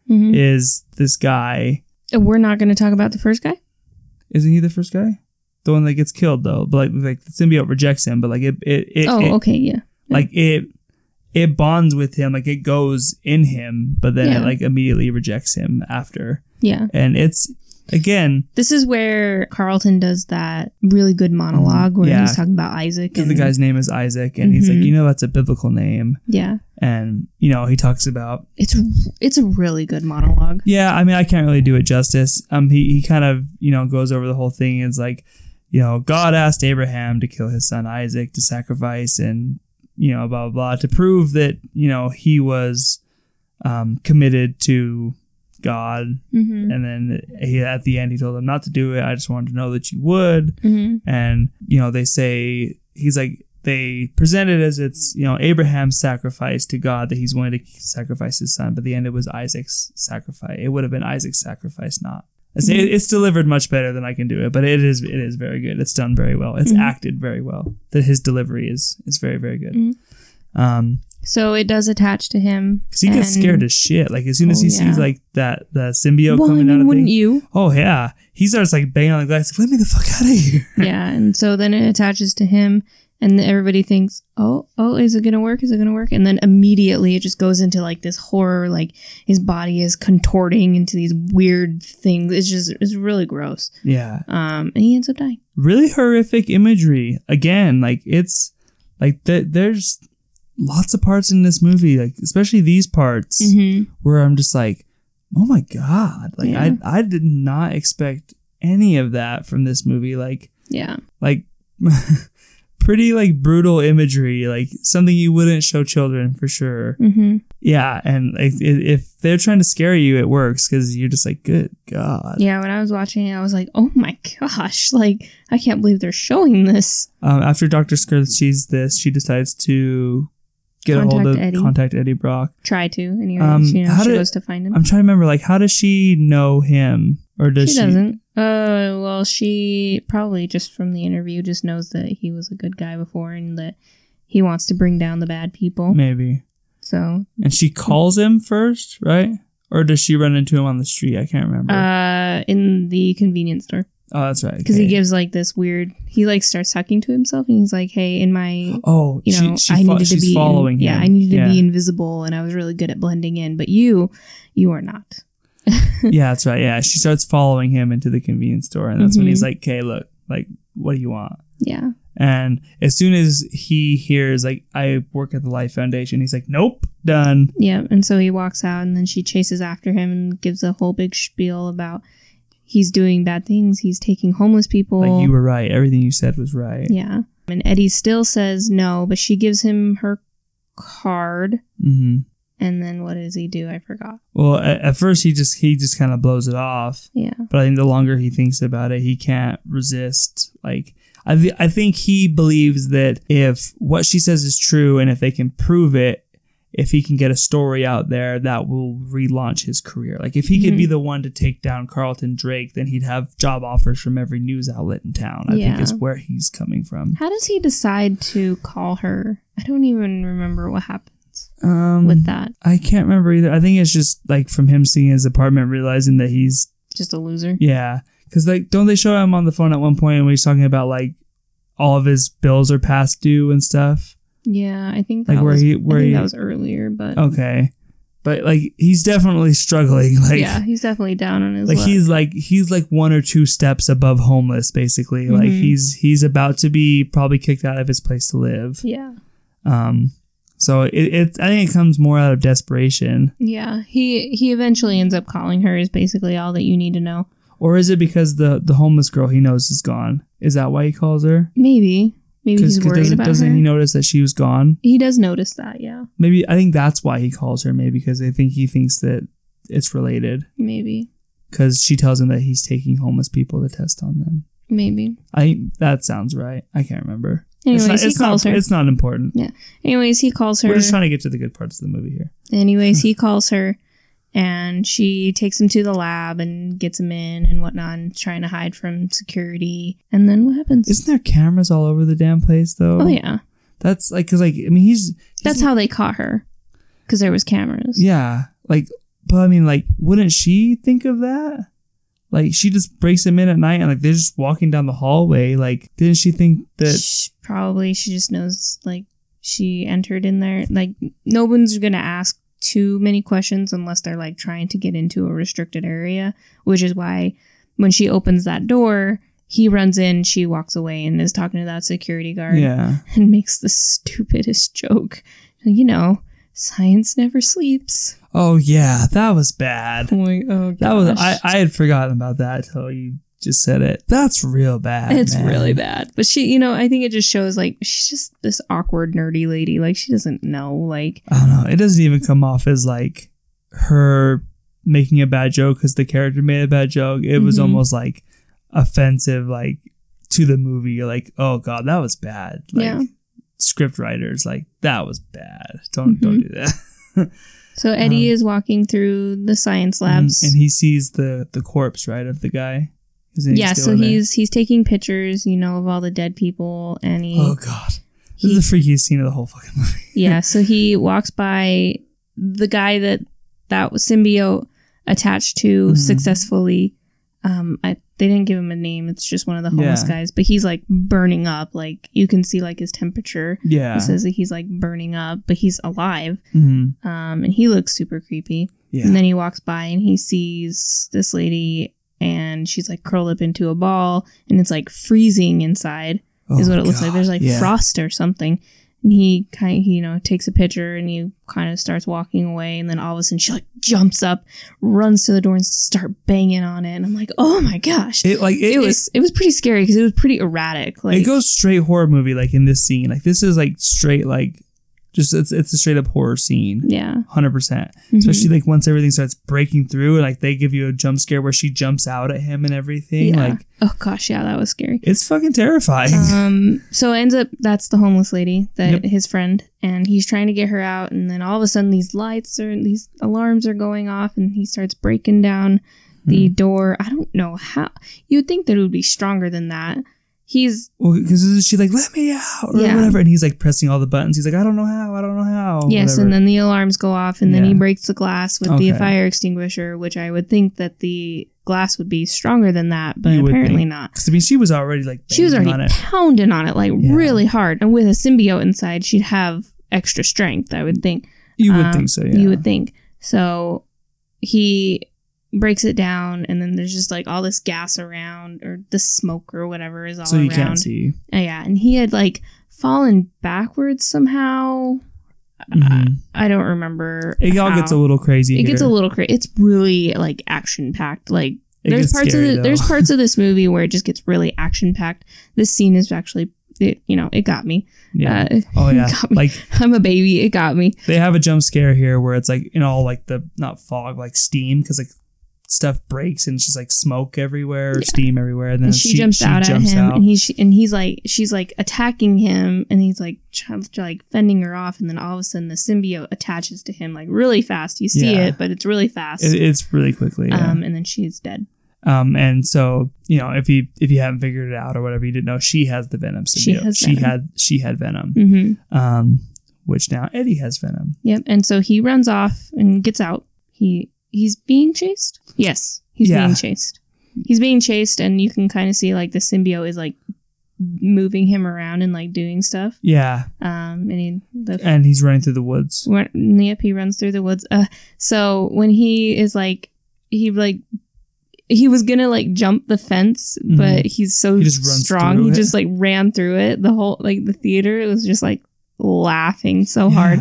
Mhm. is this guy. Uh, We're not going to talk about the first guy. Isn't he the first guy? The one that gets killed though, but like like the symbiote rejects him, but like it it, it, oh, it okay, yeah. like it it bonds with him, like it goes in him, but then Yeah. it like immediately rejects him after, Yeah. and it's again This is where Carlton does that really good monologue where Mm-hmm. Yeah. he's talking about Isaac. because And, the guy's name is Isaac, and he's like, Mhm. you know, that's a biblical name. Yeah. and you know he talks about It's it's a really good monologue. yeah i mean i can't really do it justice um he, he kind of you know goes over the whole thing and it's like you know god asked abraham to kill his son isaac to sacrifice and you know blah blah blah to prove that you know he was um committed to god Mm-hmm. and then he at the end he told them not to do it i just wanted to know that you would Mm-hmm. and you know they say he's like they present it as it's you know abraham's sacrifice to god that he's willing to sacrifice his son but at the end it was isaac's sacrifice it would have been isaac's sacrifice not it's, Mhm. it's delivered much better than i can do it but it is it is very good it's done very well it's Mhm. acted very well that his delivery is is very very good Mhm. um So it does attach to him. because he gets scared as shit like as soon as Oh, he yeah. sees like that the symbiote Well, I coming mean, out of wouldn't thing you? oh yeah he starts like banging on the glass like, let me the fuck out of here yeah, and so then it attaches to him, and everybody thinks, "Oh, oh, is it gonna work? Is it gonna work?" And then immediately it just goes into like this horror, like his body is contorting into these weird things. It's just it's really gross. yeah Um, and he ends up dying. really horrific imagery again like it's like th- there's lots of parts in this movie like especially these parts Mm-hmm. where i'm just like oh my god like Yeah. i i did not expect any of that from this movie like Yeah, like pretty like brutal imagery like something you wouldn't show children for sure mm-hmm. yeah and like, if they're trying to scare you it works because you're just like good god yeah. When I was watching it, I was like, "Oh my gosh!" Like I can't believe they're showing this. Um, after Dr. Skirth sees this, she decides to get a hold Contact of Eddie. contact Eddie Brock. Try to, and Um, you know, how she did- goes to find him. I'm trying to remember, like, how does she know him, or does she, she? doesn't. Uh, well, she probably just from the interview just knows that he was a good guy before and that he wants to bring down the bad people. Maybe. So, And she calls him first, right? Or does she run into him on the street? I can't remember. uh, in the convenience store, oh, that's right. because okay. he gives like this weird. He like starts talking to himself, and he's like, "Hey, in my." Oh, You know, she, she I fo- needed to she's be in- following him. Yeah, I needed to yeah. be invisible, and I was really good at blending in. But you, you are not. yeah, that's right. Yeah, she starts following him into the convenience store, and that's when Mhm. he's like, "Okay, look, like, what do you want?" Yeah, And as soon as he hears, like, I work at the Life Foundation, he's like, "Nope, done." yeah. And so he walks out, and then she chases after him and gives a whole big spiel about he's doing bad things. He's taking homeless people. Like you were right. Everything you said was right. Yeah. And Eddie still says no, but she gives him her card. hmm And then what does he do? I forgot. Well, at, at first he just he just kind of blows it off, Yeah. but I think the longer he thinks about it, he can't resist. Like I th- I think he believes that if what she says is true, and if they can prove it, if he can get a story out there, that will relaunch his career. Like if he could be mm-hmm. the one to take down Carlton Drake, then he'd have job offers from every news outlet in town. I think is where he's coming from. How does he decide to call her? I don't even remember what happens Um, with that. I can't remember either. I think it's just like from him seeing his apartment, realizing that he's Just a loser. Yeah, because like, don't they show him on the phone at one point when he's talking about like all of his bills are past due and stuff? Yeah, I think that Like where was, he- where he- that was earlier, but Okay, but like he's definitely struggling. Like, yeah, he's definitely down on his like luck. he's like he's like one or two steps above homeless, basically. Like Mhm. he's he's about to be probably kicked out of his place to live. yeah. Um, so it, it I think it comes more out of desperation, Yeah. He he eventually ends up calling her is basically all that you need to know. or is it because the the homeless girl he knows is gone? Is that why he calls her? Maybe. Maybe he's worried doesn't, about doesn't her. he notice that she was gone? he does notice that, yeah. Maybe I think that's why he calls her. Maybe because I think he thinks that it's related. Maybe. Because she tells him that he's taking homeless people to test on them. Maybe. I that sounds right. I can't remember. Anyways, it's not, he it's calls not, her. It's not important. Yeah. Anyways, he calls her. We're just trying to get to the good parts of the movie here. Anyways, he calls her and she takes him to the lab and gets him in and whatnot and trying to hide from security. And then what happens? Isn't there cameras all over the damn place though? oh, yeah. That's like, cause like, I mean, he's, he's That's how they caught her because there was cameras. yeah, like, but I mean, like, wouldn't she think of that? Like, she just breaks him in at night and like they're just walking down the hallway. Like, didn't she think that? Sh- Probably she just knows like she entered in there. Like no one's gonna ask too many questions unless they're like trying to get into a restricted area, which is why when she opens that door, he runs in, she walks away and is talking to that security guard Yeah. and makes the stupidest joke. You know, science never sleeps. Oh yeah, that was bad. Oh like, oh, That was I. I had forgotten about that until you just said it. That's real bad. It's man. really bad. But she, you know, I think it just shows like she's just this awkward, nerdy lady. Like she doesn't know. Like, I don't know. It doesn't even come off as like her making a bad joke because the character made a bad joke. It was Mhm. almost like offensive, like to the movie. You're like, oh god, that was bad. Like Yeah. script writers, like that was bad. Don't don't Mhm. do that. so Eddie is walking through the science labs. Um, and he sees the the corpse right of the guy. Yeah, so he's he's taking pictures, you know, of all the dead people, and he, Oh god, this he is the freakiest scene of the whole fucking movie. yeah, so he walks by the guy that that symbiote attached to Mhm. successfully. Um, I they didn't give him a name. It's just one of the homeless Yeah. guys, but he's like burning up. Like you can see like his temperature. Yeah. He says that he's like burning up, but he's alive. Mhm. Um, and he looks super creepy. Yeah. And then he walks by and he sees this lady and she's like curled up into a ball and it's like freezing inside is Oh, what it oh, looks like. There's like Yeah. frost or something. And he kind of, you know, takes a picture and he kind of starts walking away. And then all of a sudden she like jumps up, runs to the door and start banging on it. And I'm like, oh my gosh. It, It like it, was, it was pretty scary because it was pretty erratic. Like, it goes straight horror movie like in this scene. Like this is like straight like just it's it's a straight up horror scene. yeah. Hundred percent. Mhm. Especially like once everything starts breaking through and like they give you a jump scare where she jumps out at him and everything. Yeah. Like oh gosh. Yeah. That was scary. it's fucking terrifying. um so it ends up that's the homeless lady that Yep. his friend and he's trying to get her out and then all of a sudden these lights are these alarms are going off and he starts breaking down the Hmm. door i don't know how you would think that it would be stronger than that he's well, because she's like, "Let me out" or Yeah. whatever, and he's like pressing all the buttons. He's like, "I don't know how. I don't know how." yes whatever. and then the alarms go off and then he breaks the glass with the fire extinguisher which i would think that the glass would be stronger than that but apparently think. not 'Cause, I mean, she was already like she was already on pounding on it like Yeah. really hard and with a symbiote inside she'd have extra strength i would think You would Um, think so, yeah. You would think. So he breaks it down, and then there's just like all this gas around, or the smoke or whatever is all so you around. can't see. Uh, yeah, and he had like fallen backwards somehow. Mhm. I don't remember. It all how. gets a little crazy. It gets a little crazy. It's really like action packed. Like It there's parts scary, of the, though. there's parts of this movie where it just gets really action packed. This scene is actually, it, you know, it got me. Yeah. Uh, oh yeah. Like I'm a baby. It got me. they have a jump scare here where it's like in all like the not fog like steam because like stuff breaks and it's just like smoke everywhere Yeah. steam everywhere and then and she, jumps out at him out. and he's and he's like she's like attacking him and he's like like fending her off and then all of a sudden the symbiote attaches to him like really fast you see Yeah. it but it's really fast It- it's really quickly yeah. um and then she's dead Um, and so you know if you if you haven't figured it out or whatever you didn't know she has the venom She symbiote has she venom. had she had venom mm-hmm. um which now Eddie has venom yep and so he runs off and gets out he he's being chased yes he's Yeah. being chased he's being chased and you can kind of see like the symbiote is like moving him around and like doing stuff yeah um and he, the and he's running through the woods Run- Yep, he runs through the woods. Uh, so when he is like, he like, he was gonna like jump the fence, Mhm. but he's so He strong. He it. just like ran through it. The whole like the theater it was just like laughing so hard.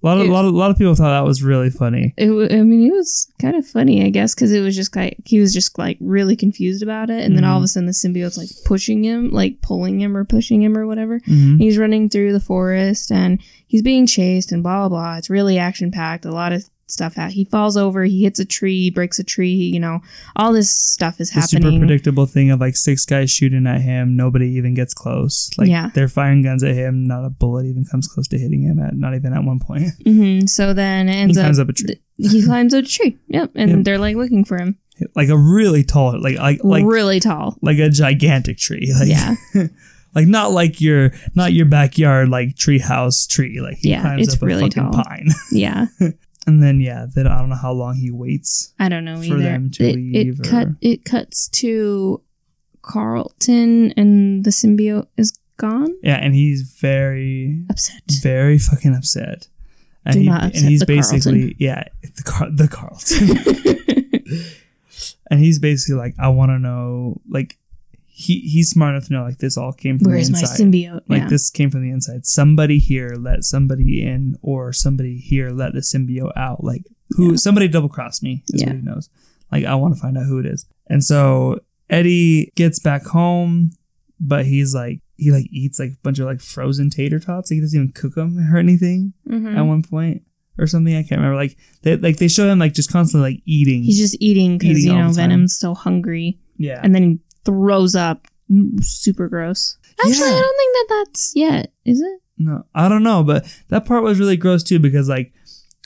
A lot of It- lot of lot of people thought that was really funny It, I mean, it was kind of funny, I guess, because it was just like he was just like really confused about it, and then all of a sudden the symbiote's like pushing him, like pulling him or pushing him or whatever. Mhm. He's running through the forest and he's being chased and blah blah blah. It's really action packed. A lot of stuff out. He falls over, he hits a tree, breaks a tree, you know, all this stuff is happening. the super predictable thing of like six guys shooting at him, nobody even gets close. Like Yeah. they're firing guns at him, not a bullet even comes close to hitting him at not even at one point. hmm So then He ends up, climbs up a tree. he climbs up a tree. Yep. And Yep. they're like looking for him. Like a really tall, like like like really tall. like a gigantic tree. Like Yeah. like not like your not your backyard like tree house tree. Like he Yeah, climbs it's up a really fucking tall. pine. Yeah. And then yeah, then I don't know how long he waits. I don't know For either. them to it, leave it cut it cuts to Carlton and the symbiote is gone. Yeah, and he's very Upset. very fucking upset. And Do he, not and he's the basically yeah, the Car- the Carlton. and he's basically like, I want to know, like, he he's smart enough to know, like, this all came from Where is the my inside. symbiote? Like, yeah. this came from the inside. Somebody here let somebody in, or somebody here let the symbiote out. Like, who? Yeah. Somebody double crossed me. Is Yeah. what he knows. Like, I want to find out who it is. And so Eddie gets back home, but he's like, he like eats like a bunch of like frozen tater tots. Like, he doesn't even cook them or anything Mhm. at one point or something. I can't remember. Like they like they show him like just constantly like eating. He's just eating because you know. Venom's so hungry, yeah. and then he throws up. Mm, Super gross. Actually, Yeah. I don't think that that's yet. Is it? no, I don't know, but that part was really gross too because like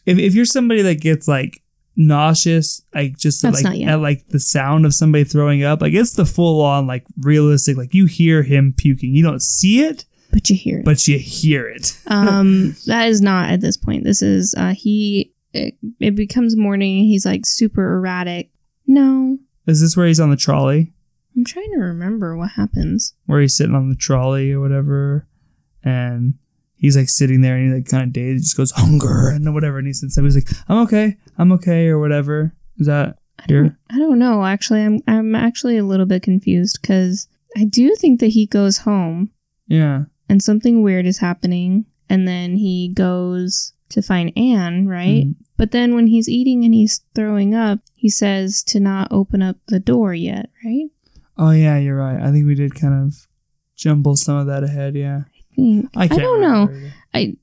if if you're somebody that gets like nauseous like just That's like not yet. at like the sound of somebody throwing up like it's the full on like realistic like you hear him puking you don't see it But you hear it. but you hear it um, that is not at this point. This is uh he. It, it becomes morning. He's like super erratic. No, is this where he's on the trolley I'm trying to remember what happens. where he's sitting on the trolley or whatever, and he's like sitting there and he like kind of dazed, he just goes hunger and whatever, and he said somebody's like, "I'm okay, I'm okay" or whatever. Is that I don't, here? I don't know. Actually, I'm I'm actually a little bit confused because I do think that he goes home Yeah, and something weird is happening, and then he goes to find Anne, right? Mhm. But then when he's eating and he's throwing up, he says to not open up the door yet, right? Oh yeah, you're right. I think we did kind of jumble some of that ahead. Yeah, I think I I, don't know. either. I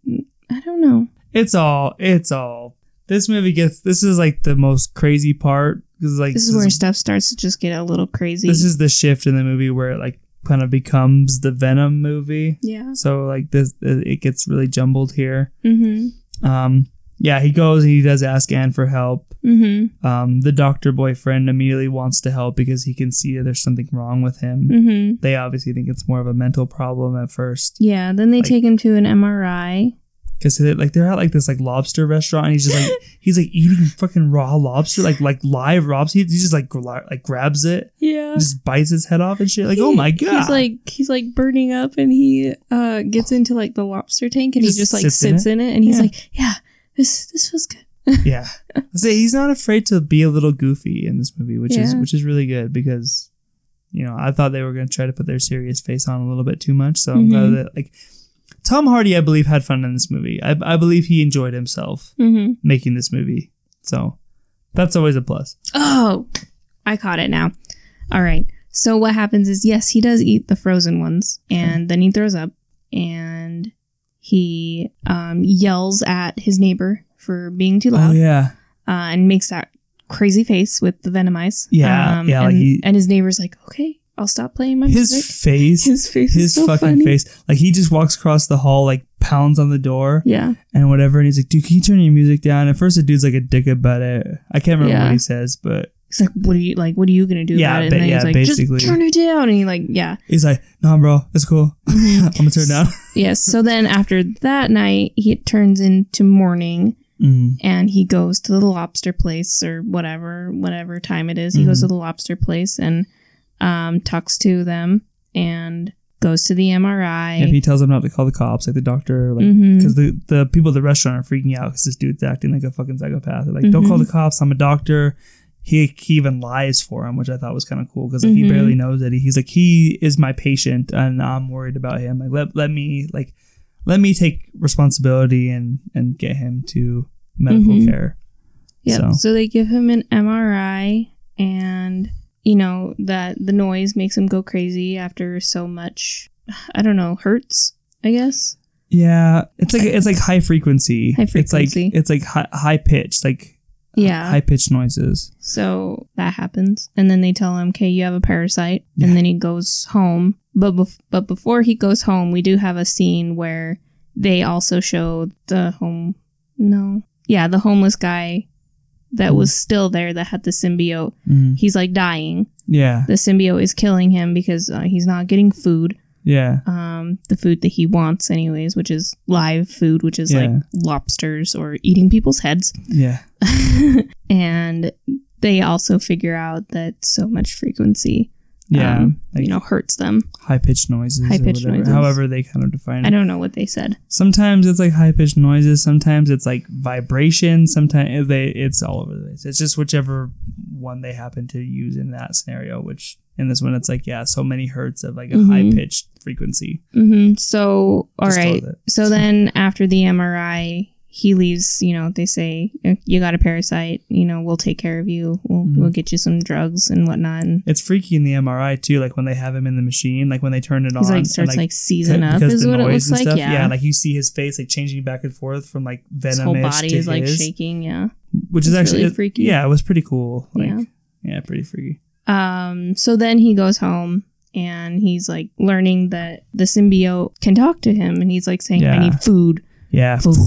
I don't know. It's all. It's all. This movie gets. This is like the most crazy part because like This is where stuff starts to just get a little crazy. this is the shift in the movie where it like kind of becomes the Venom movie. yeah. So like this, it gets really jumbled here. Mm-hmm. Um, yeah, he goes and he does ask Anne for help. Mm-hmm. Um, the doctor boyfriend immediately wants to help because he can see that there's something wrong with him. Mm-hmm. They obviously think it's more of a mental problem at first Yeah. Then they Like- take him to an MRI. because they're, like they're at like this like lobster restaurant and he's just like he's like eating fucking raw lobster like like live lobster. He just like like grabs it, Yeah. just bites his head off and shit. Like oh my god, He's like he's like burning up, and he uh gets into like the lobster tank, and he Just just, like sits sits, in in, it? and he's Yeah. like, yeah, this this feels good. yeah. Say he's not afraid to be a little goofy in this movie, which is which is really good because you know I thought they were going to try to put their serious face on a little bit too much. So I'm glad Mhm. that like Tom Hardy, I believe, had fun in this movie. I, I believe he enjoyed himself Mm-hmm. making this movie. So that's always a plus. Oh, I caught it now. All right. So what happens is, yes, he does eat the frozen ones, and then he throws up, and he um, yells at his neighbor for being too Oh loud, yeah, uh, and makes that crazy face with the venom eyes. Yeah, yeah, and, like he- and his neighbor's like, "Okay, I'll stop playing my his music." face, his, His face is so fucking funny. face, like he just walks across the hall, like pounds on the door Yeah, and whatever, and he's like, "Dude, can you turn your music down?" At first, the dude's like a dick about it. I can't remember Yeah. what he says, but he's like, "What are you like? What are you gonna do Yeah, about it?" ba- And then yeah, he's like, basically. "Just turn it down." And he like, yeah, he's like, "Nah, bro, it's cool. I'm gonna turn it down." yes. So then after that night, he turns into morning. Mm. and he goes to the lobster place or whatever whatever time it is he goes Mhm. to the lobster place and um, talks to them and goes to the mri If he tells them not to call the cops, like the doctor, like because the the people at the restaurant are freaking out because this dude's acting like a fucking psychopath. They're like, "Don't call the cops. I'm a doctor." He, he even lies for him, which I thought was kind of cool because like, he Mhm. barely knows that he, he's like he is my patient and I'm worried about him. Like let let me like let me take responsibility and and get him to medical Mhm. care. yep. so- so. they give him an mri and you know that the noise makes him go crazy after so much i don't know hurts i guess Yeah, it's like it's like high frequency. High It's frequency. like it's like high, high pitched, like Yeah. high pitched noises. So that happens, and then they tell him, "Okay, you have a parasite," Yeah. and then he goes home. But bef- but before he goes home, we do have a scene where they also show the home. No, yeah, the homeless guy that Mm. was still there that had the symbiote. Mm. He's like dying. Yeah, The symbiote is killing him because uh, he's not getting food. Yeah, Um, the food that he wants, anyways, which is live food, which is like lobsters or eating people's heads. yeah, and they also figure out that so much frequency, yeah. um, like you know, hurts them. high pitched noises. High-pitched noises. However, they kind of define it. I don't know what they said. Sometimes it's like high pitched noises. Sometimes it's like vibration. Sometimes they it's all over the place. It's just whichever one they happen to use in that scenario. Which in this one, it's like yeah, so many hertz of like a Mhm. high pitched frequency. hmm So, all right. So then after the MRI, he leaves. You know, they say you got a parasite. You know, we'll take care of you. We'll Mhm. we'll get you some drugs and whatnot. And It's freaky in the MRI too, like when they have him in the machine, like when they turn it on. like and, starts like, seizing up. Is what it looks and like. stuff. Yeah. like you see his face like changing back and forth from like his whole body to is like his, shaking. Yeah. which is actually really freaky. Yeah, it was pretty cool. Like, Yeah. yeah, pretty freaky. Um, so then he goes home and he's like learning that the symbiote can talk to him and he's like saying, I need food, Yeah, Food.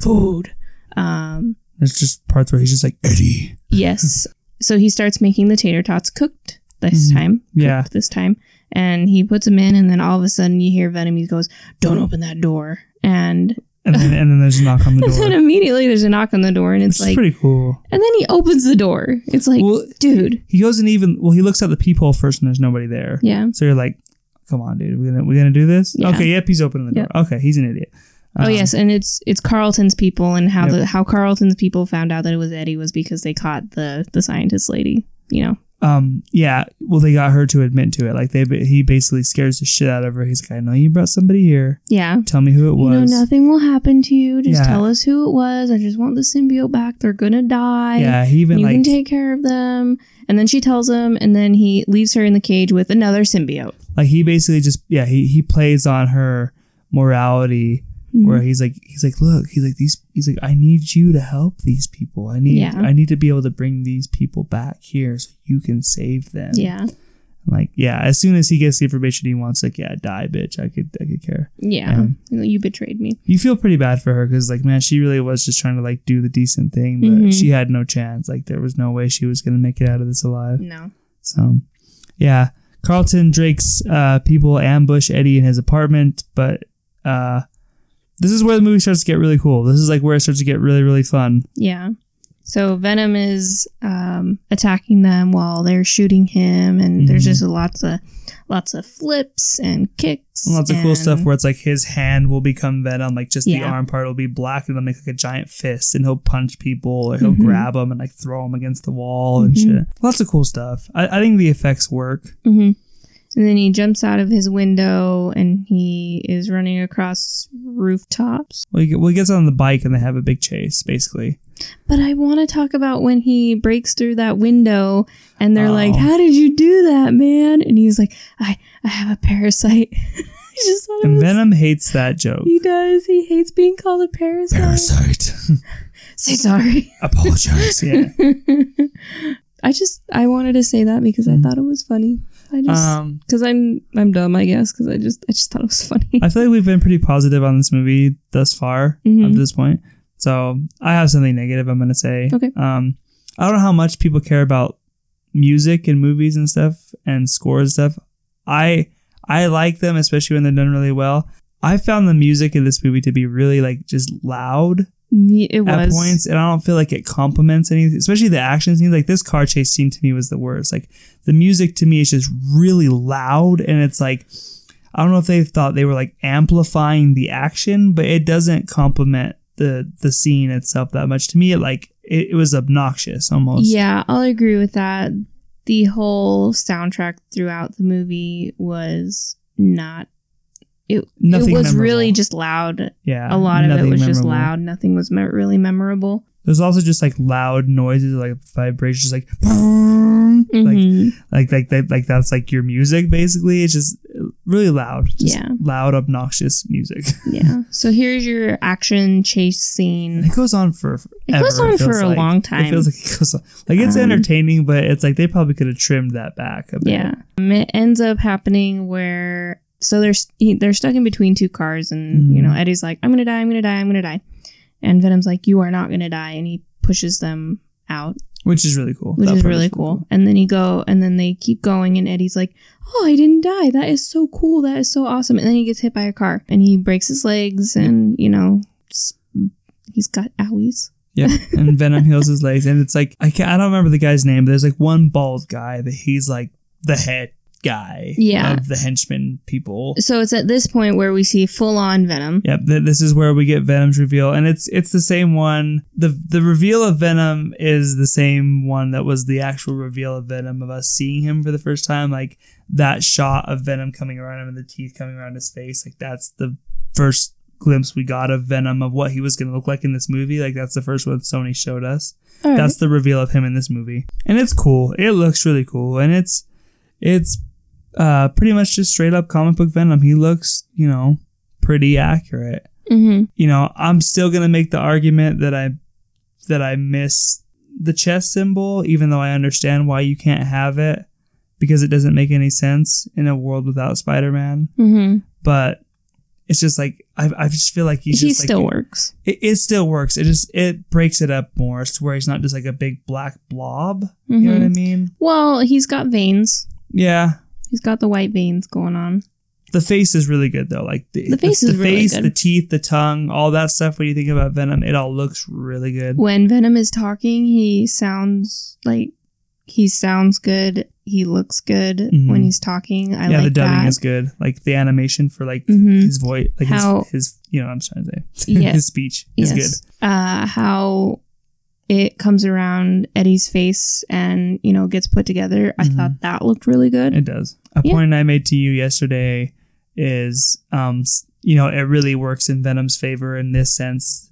food. Um, There's just parts where he's just like Eddie. yes. so he starts making the tater tots cooked this Mhm. time. Cooked Yeah. This time. And he puts them in and then all of a sudden you hear Venom, he goes, don't open that door. And, And then and then there's a knock on the door. and then immediately there's a knock on the door and it's is like, pretty cool. and then he opens the door. It's like, Well, dude. he goes and even well, he looks at the peephole first and there's nobody there. Yeah. So you're like, come on, dude, we're gonna we're gonna do this? Yeah. Okay, yep, he's opening the door. Okay, he's an idiot. Oh Um, yes, and it's it's Carlton's people, and how Yep. the how Carlton's people found out that it was Eddie was because they caught the the scientist lady. You know, Um. Yeah. Well, they got her to admit to it. Like they, he basically scares the shit out of her. He's like, I know you brought somebody here. yeah. Tell me who it You know, was. nothing will happen to you. Just Yeah. tell us who it was. I just want the symbiote back. They're gonna die. yeah. He even you like can take care of them. And then she tells him, and then he leaves her in the cage with another symbiote. like he basically just yeah he he plays on her morality Mm-hmm. where he's like he's like look he's like these he's like I need you to help these people. I need Yeah. I need to be able to bring these people back here so you can save them. Yeah, Like yeah. As soon as he gets the information he wants, like yeah, die, bitch. I could I could care. yeah. You betrayed me. you feel pretty bad for her because like man she really was just trying to like do the decent thing but Mhm. she had no chance like there was no way she was gonna make it out of this alive No. so yeah carlton drake's uh people ambush eddie in his apartment but uh this is where the movie starts to get really cool this is like where it starts to get really really fun Yeah. So Venom is um, attacking them while they're shooting him, and there's Mhm. just lots of lots of flips and kicks. lots of cool stuff where it's like his hand will become venom like just the arm part will be black and it'll make like a giant fist and he'll punch people or he'll Mhm. grab them and like throw them against the wall and Mhm. shit lots of cool stuff I, I think the effects work Mhm. And then he jumps out of his window and he is running across rooftops. Well, he, well, he gets on the bike and they have a big chase, basically. But I want to talk about when he breaks through that window and they're Oh. like, "How did you do that, man?" And he's like, "I I have a parasite." Just And was- Venom hates that joke. He does. He hates being called a parasite. Say sorry. Apologize. Yeah. I just I wanted to say that because I mm. thought it was funny. I just Um, because I'm I'm dumb, I guess. Because I just I just thought it was funny. I feel like we've been pretty positive on this movie thus far Mhm. up to this point. So I have something negative I'm going to say. Okay. Um, I don't know how much people care about music and movies and stuff and scores and stuff. I I like them, especially when they're done really well. I found the music in this movie to be really like just loud. It at was points, and I don't feel like it complements anything, especially the action scenes. Like this car chase scene to me was the worst. Like the music to me is just really loud, and it's like I don't know if they thought they were like amplifying the action, but it doesn't complement the the scene itself that much. To me, it like it, it was obnoxious almost. Yeah, I'll agree with that. The whole soundtrack throughout the movie was not. It, Nothing it was memorable. really just loud. yeah. A lot of it was just loud. Nothing was me- really memorable. There's also just like loud noises, like vibrations, like like Mhm. like like that like that's like your music basically it's just really loud. Just Yeah. loud, obnoxious music. Yeah. So here's your action chase scene. it goes on for It goes on feels for a like. long time. It feels like it goes on. Like it's Um, entertaining, but it's like they probably could have trimmed that back a bit. Yeah. Um, It ends up happening where so they're he, they're stuck in between two cars, and you Mhm. know Eddie's like, "I'm gonna die, I'm gonna die, I'm gonna die," and Venom's like, "You are not gonna die," and he pushes them out, Which is really cool. which That is really cool. And then he go, and then they keep going, and Eddie's like, "Oh, I didn't die. That is so cool. That is so awesome." And then he gets hit by a car, and he breaks his legs, and you know, he's got owies. Yeah, and Venom heals his legs, and it's like I can't, I don't remember the guy's name, but there's like one bald guy that he's like the head guy Yeah. of the henchmen people. So it's at this point where we see full on Venom. Yep, th- this is where we get Venom's reveal, and it's it's the same one. the The reveal of Venom is the same one that was the actual reveal of Venom of us seeing him for the first time. Like that shot of Venom coming around him and the teeth coming around his face. Like that's the first glimpse we got of Venom of what he was going to look like in this movie. Like that's the first one Sony showed us. Right. That's the reveal of him in this movie, and it's cool. It looks really cool, and it's it's uh pretty much just straight up comic book Venom. He looks, you know, pretty accurate. mm-hmm. You know, I'm still gonna make the argument that I that I miss the chest symbol, even though I understand why you can't have it because it doesn't make any sense in a world without Spider-Man. Mm-hmm. But it's just like I, I just feel like he's he just like, still works. it, it still works. It just it breaks it up more to where he's not just like a big black blob. You know what I Mhm. mean? Well, he's got veins. Yeah. He's got the white veins going on. The face is really good though. Like the, The face the, is really face, good. the teeth, the tongue, all that stuff. When you think about Venom, it all looks really good. When Venom is talking, he sounds like he sounds good. He looks good Mhm. when he's talking. I yeah, like the dubbing that. is good. Like the animation for like Mhm. his voice, like How- his, his, you know, what I'm trying to say Yeah. his speech is yes. Uh, how it comes around Eddie's face and you know gets put together. I Mhm. thought that looked really good. It does. A Yeah. point I made to you yesterday is, um, you know, it really works in Venom's favor in this sense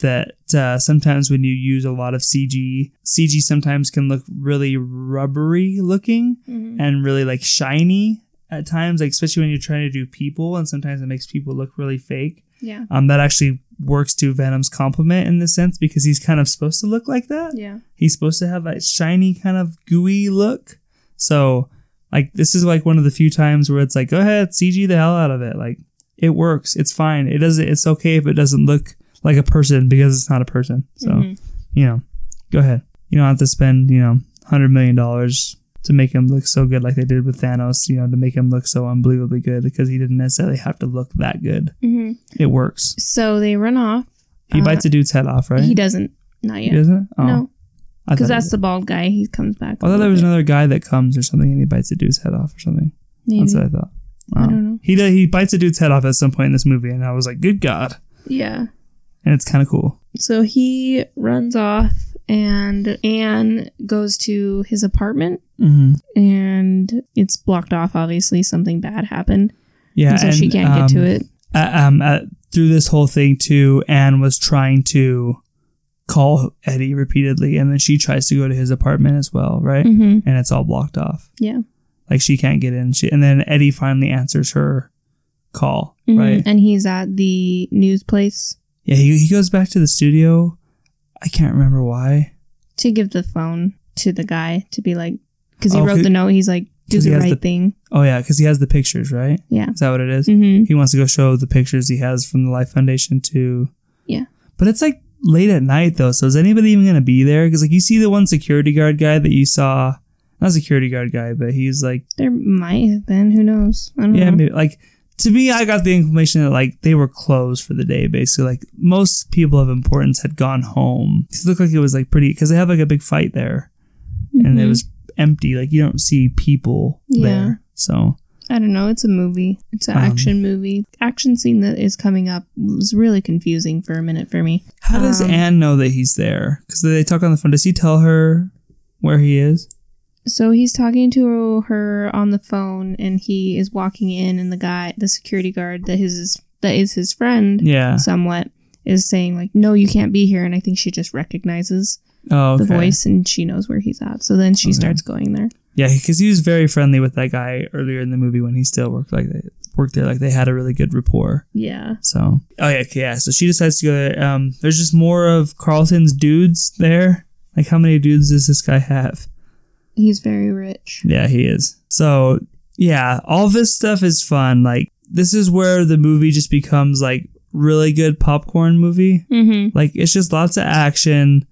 that uh, sometimes when you use a lot of CG, CG sometimes can look really rubbery looking. Mhm. and really like shiny at times, like especially when you're trying to do people, and sometimes it makes people look really fake. Yeah. Um, that actually works to Venom's compliment in this sense because he's kind of supposed to look like that. Yeah. He's supposed to have that shiny kind of gooey look. So, like, this is like one of the few times where it's like, go ahead, CG the hell out of it. Like, it works. It's fine. It doesn't. It's okay if it doesn't look like a person because it's not a person. So, Mhm. you know, go ahead. You don't have to spend, you know, hundred million dollars to make him look so good like they did with Thanos, you know, to make him look so unbelievably good because he didn't necessarily have to look that good. Mhm. It works. So they run off. He Uh, bites a dude's head off, right? He doesn't. Not yet. He doesn't? Oh, No, because that's the bald guy. He comes back. I thought there was another guy that comes or something and he bites a dude's head off or something. Maybe. That's what I thought. I don't know. He he bites a dude's head off at some point in this movie and I was like, good God. Yeah. And it's kind of cool. So he runs off, and Anne goes to his apartment, Mm-hmm. and it's blocked off. Obviously, something bad happened, Yeah. and so she can't get to um, it. uh, um, uh, through this whole thing too, Anne was trying to call Eddie repeatedly, and then she tries to go to his apartment as well, right? hmm And it's all blocked off. Yeah. Like she can't get in. She, and then Eddie finally answers her call, Mhm. right? And he's at the news place Yeah, he, he goes back to the studio. I can't remember why. to give the phone to the guy to be like, because he Oh, wrote 'cause- the note. He's like, do 'cause he the has right the- thing. Oh yeah, because he has the pictures, right? Yeah. Is that what it is? hmm He wants to go show the pictures he has from the Life Foundation to. Yeah. But it's like late at night though, so is anybody even gonna be there? Because like you see the one security guard guy that you saw, not security guard guy, but he's like There might have been. Who knows? I don't yeah, know. maybe, like to me, I got the information that like they were closed for the day. Basically, like most people of importance had gone home. It looked like it was like pretty because they have like a big fight there, and it Mhm. was empty. Like you don't see people Yeah. there. So I don't know. It's a movie. It's an Um, action movie. Action scene that is coming up was really confusing for a minute for me. how does Um, Anne know that he's there? Because they talk on the phone. Does he tell her where he is? So he's talking to her on the phone, and he is walking in, and the guy, the security guard that his that is his friend, Yeah. somewhat, is saying like, "No, you can't be here." And I think she just recognizes Oh, okay. the voice, and she knows where he's at. So then she Okay. starts going there. Yeah, because he was very friendly with that guy earlier in the movie when he still worked like they worked there. Like they had a really good rapport. Yeah. So oh yeah, yeah. So she decides to go. There. Um, there's just more of Carlton's dudes there. Like how many dudes does this guy have? He's very rich. Yeah, he is. So yeah, all this stuff is fun. Like this is where the movie just becomes like really good popcorn movie. Mm-hmm. Like it's just lots of action.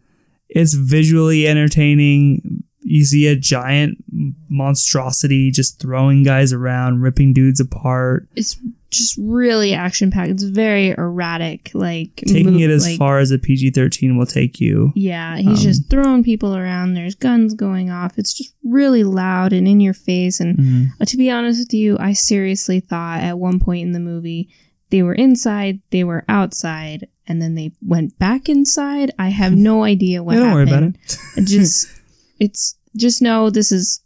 It's visually entertaining. You see a giant monstrosity just throwing guys around, ripping dudes apart, It's just really action packed. It's very erratic. Like taking move- it as like- far as a PG thirteen will take you. Yeah, he's Um, just throwing people around. There's guns going off. It's just really loud and in your face. And Mhm. uh, to be honest with you, I seriously thought at one point in the movie they were inside, they were outside, and then they went back inside. I have no idea what Yeah, don't worry about it. It just, it's just know this is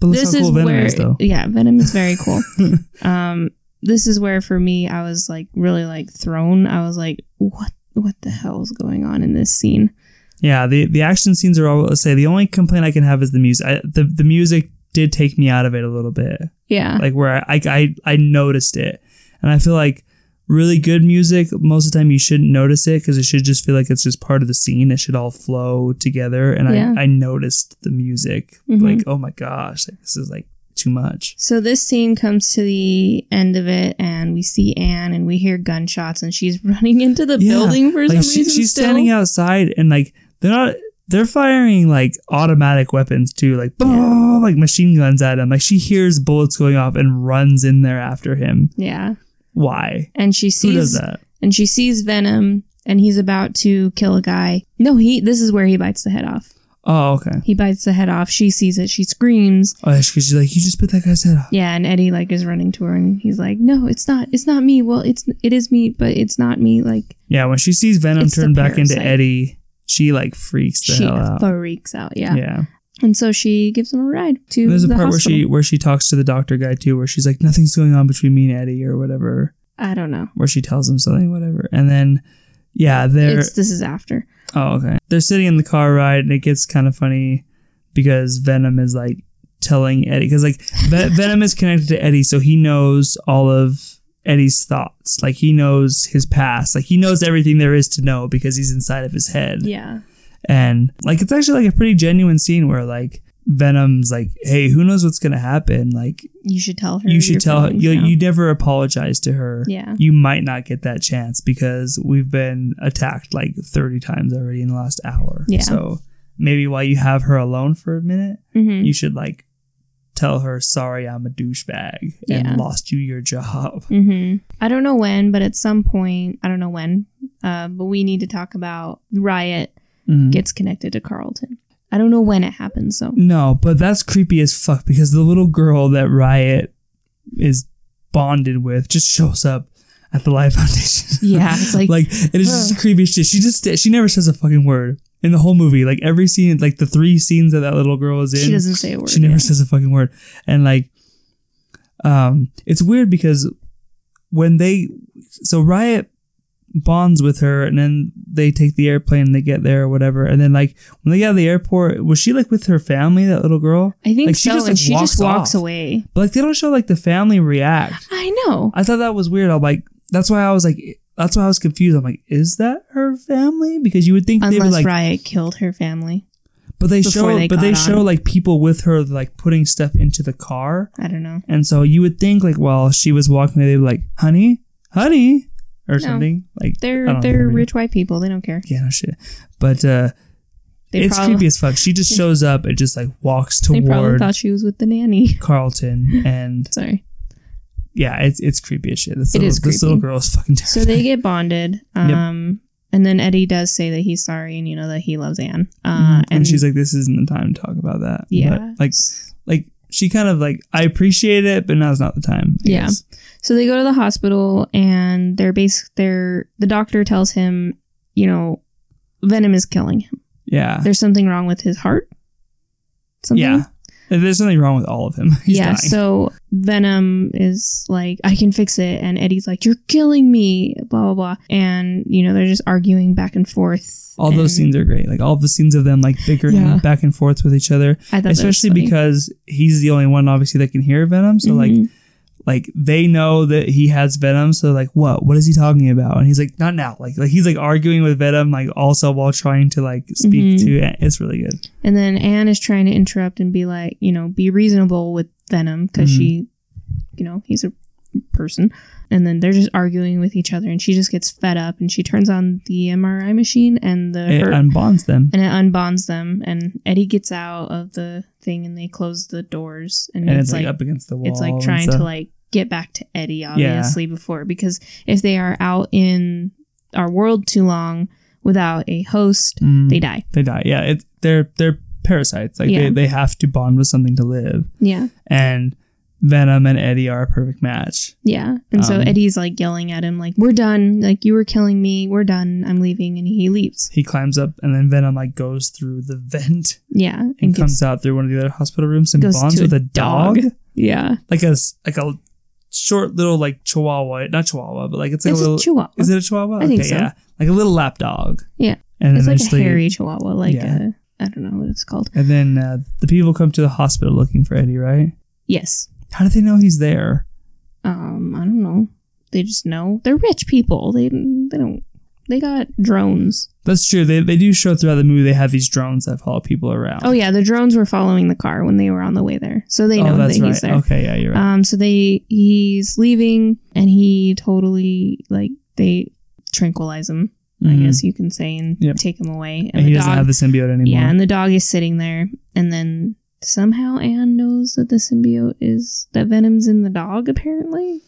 But this is cool Venom where is, though. yeah, Venom is very cool. um, this is where for me I was like really like thrown. I was like, what what the hell is going on in this scene? Yeah, the the action scenes are all. Let's say the only complaint I can have is the music. I, the the music did take me out of it a little bit. Yeah, like where I, I I noticed it, and I feel like really good music most of the time you shouldn't notice it because it should just feel like it's just part of the scene. It should all flow together, and Yeah. I I noticed the music Mhm. like oh my gosh, like, this is like too much. So this scene comes to the end of it, and we see Anne, and we hear gunshots, and she's running into the Yeah, building for some she, reason. she's still. standing outside and like they're not. They're firing like automatic weapons too, like Yeah. like machine guns at him. Like she hears bullets going off and runs in there after him. Yeah, Why? and she sees that? and she sees Venom, and he's about to kill a guy. No, he. This is where he bites the head off. Oh, okay. He bites the head off. She sees it. She screams. Oh, because she's like, you just bit that guy's head off. Yeah, and Eddie like is running to her, and he's like, "No, it's not. It's not me. Well, it's it is me, but it's not me." Like Yeah, when she sees Venom turn back into. Eddie, she like freaks the she hell out. freaks out. Yeah. Yeah. and so she gives him a ride to there's a the part hospital. where she where she talks to the doctor guy too, where she's like, nothing's going on between me and Eddie or whatever. I don't know. Where she tells him something, whatever, and then yeah, they're this is after. Oh okay, they're sitting in the car ride, and it gets kind of funny because Venom is like telling Eddie because like Ve- Venom is connected to Eddie, so he knows all of Eddie's thoughts. Like he knows his past. Like he knows everything there is to know because he's inside of his head. Yeah. And like it's actually like a pretty genuine scene where like Venom's like, "Hey, who knows what's gonna happen? Like You should tell her. you should tell her. You, now. you never apologize to her. Yeah. You might not get that chance because we've been attacked like thirty times already in the last hour. Yeah. So maybe while you have her alone for a minute, Mhm. you should like tell her, "Sorry, I'm a douchebag and Yeah. lost you your job." hmm I don't know when, but at some point, I don't know when, uh, but we need to talk about Riot Mhm. gets connected to Carlton. I don't know when it happens, so No, but that's creepy as fuck because the little girl that Riot is bonded with just shows up at the Life Foundation. yeah, it's like, like it is just creepy shit. She just she never says a fucking word in the whole movie. Like every scene, like the three scenes that that little girl is in, she doesn't say a word. she never yeah. says a fucking word. And like, um, it's weird because when they so Riot bonds with her and then they take the airplane and they get there or whatever and then like when they get out of the airport was she like with her family that little girl I think like, she so, just, and like, she just walks walks off. away. but like they don't show like the family react I know. i thought that was weird i'm like that's why i was like that's why i was confused i'm like is that her family because you would think they Unless were like Riot killed her family. but they show they but they got show like people with her like putting stuff into the car I don't know. and so you would think like while she was walking away, they were like honey honey or No. something like They're they're rich white people. They don't care. yeah no shit but uh They it's probably creepy as fuck she just shows up and just like walks toward. they probably thought she was with the nanny. carlton and Sorry. yeah it's it's creepy as shit this, It little, is this little girl is fucking Terrifying. So they get bonded. Um, and then Eddie does say that he's sorry and you know that he loves Anne. Uh, Mhm. and, she's like, "This isn't the time to talk about that." yeah, But, like, like she kind of like, I appreciate it, but now's not the time. I Yeah. guess. So they go to the hospital and they're basic. They're the doctor tells him, you know, venom is killing him. yeah, There's something wrong with his heart. Something. yeah. There's something wrong with all of him. He's yeah, dying. so Venom is like, I can fix it. And Eddie's like, You're killing me, blah, blah, blah. And, you know, they're just arguing back and forth. all those scenes are great. Like all the scenes of them like bickering Yeah. back and forth with each other. I thought that was Especially because he's the only one obviously that can hear Venom. So like Mhm. Like they know that he has Venom, so like what? What is he talking about? And he's like, not now. Like like he's like arguing with Venom, like also while trying to like speak Mhm. to it's really good. And then Anne is trying to interrupt and be like, you know, be reasonable with Venom because Mhm. she, you know, he's a person. And then they're just arguing with each other and she just gets fed up and she turns on the MRI machine and the It her- unbonds them. and it unbonds them and Eddie gets out of the thing and they close the doors and, And it's, it's like, like, up against the wall. it's like trying to like get back to Eddie obviously before because if they are out in our world too long without a host, Mm, they die. they die. Yeah, it, they're they're parasites. Like Yeah. they, they have to bond with something to live. Yeah. And Venom and Eddie are a perfect match. Yeah. And so Um, Eddie's like yelling at him, like, We're done. Like, you were killing me. We're done. I'm leaving. And he leaves. He climbs up, and then Venom like goes through the vent Yeah. and, And comes out through one of the other hospital rooms and bonds with a a dog. dog. yeah. like a like a short little like chihuahua, not chihuahua, but like it's like It's a a little. chihuahua. is it a chihuahua? I think so. Yeah, like a little lap dog. Yeah. and it's like a hairy chihuahua. Like Yeah. a, I don't know what it's called. And then uh, the people come to the hospital looking for Eddie, right? Yes. How do they know he's there? Um, I don't know. They just know. They're rich people. They, they don't, they got drones. That's true. They, they do show throughout the movie they have these drones that follow people around. Oh, yeah. The drones were following the car when they were on the way there. So they know oh, that he's right. there. Okay, yeah, you're right. Um, so they he's leaving and he totally like they tranquilize him, I Mhm. guess you can say, and Yep. take him away. And he the doesn't dog, have the symbiote anymore. yeah, and the dog is sitting there, and then somehow Anne knows that the symbiote is that Venom's in the dog. Apparently,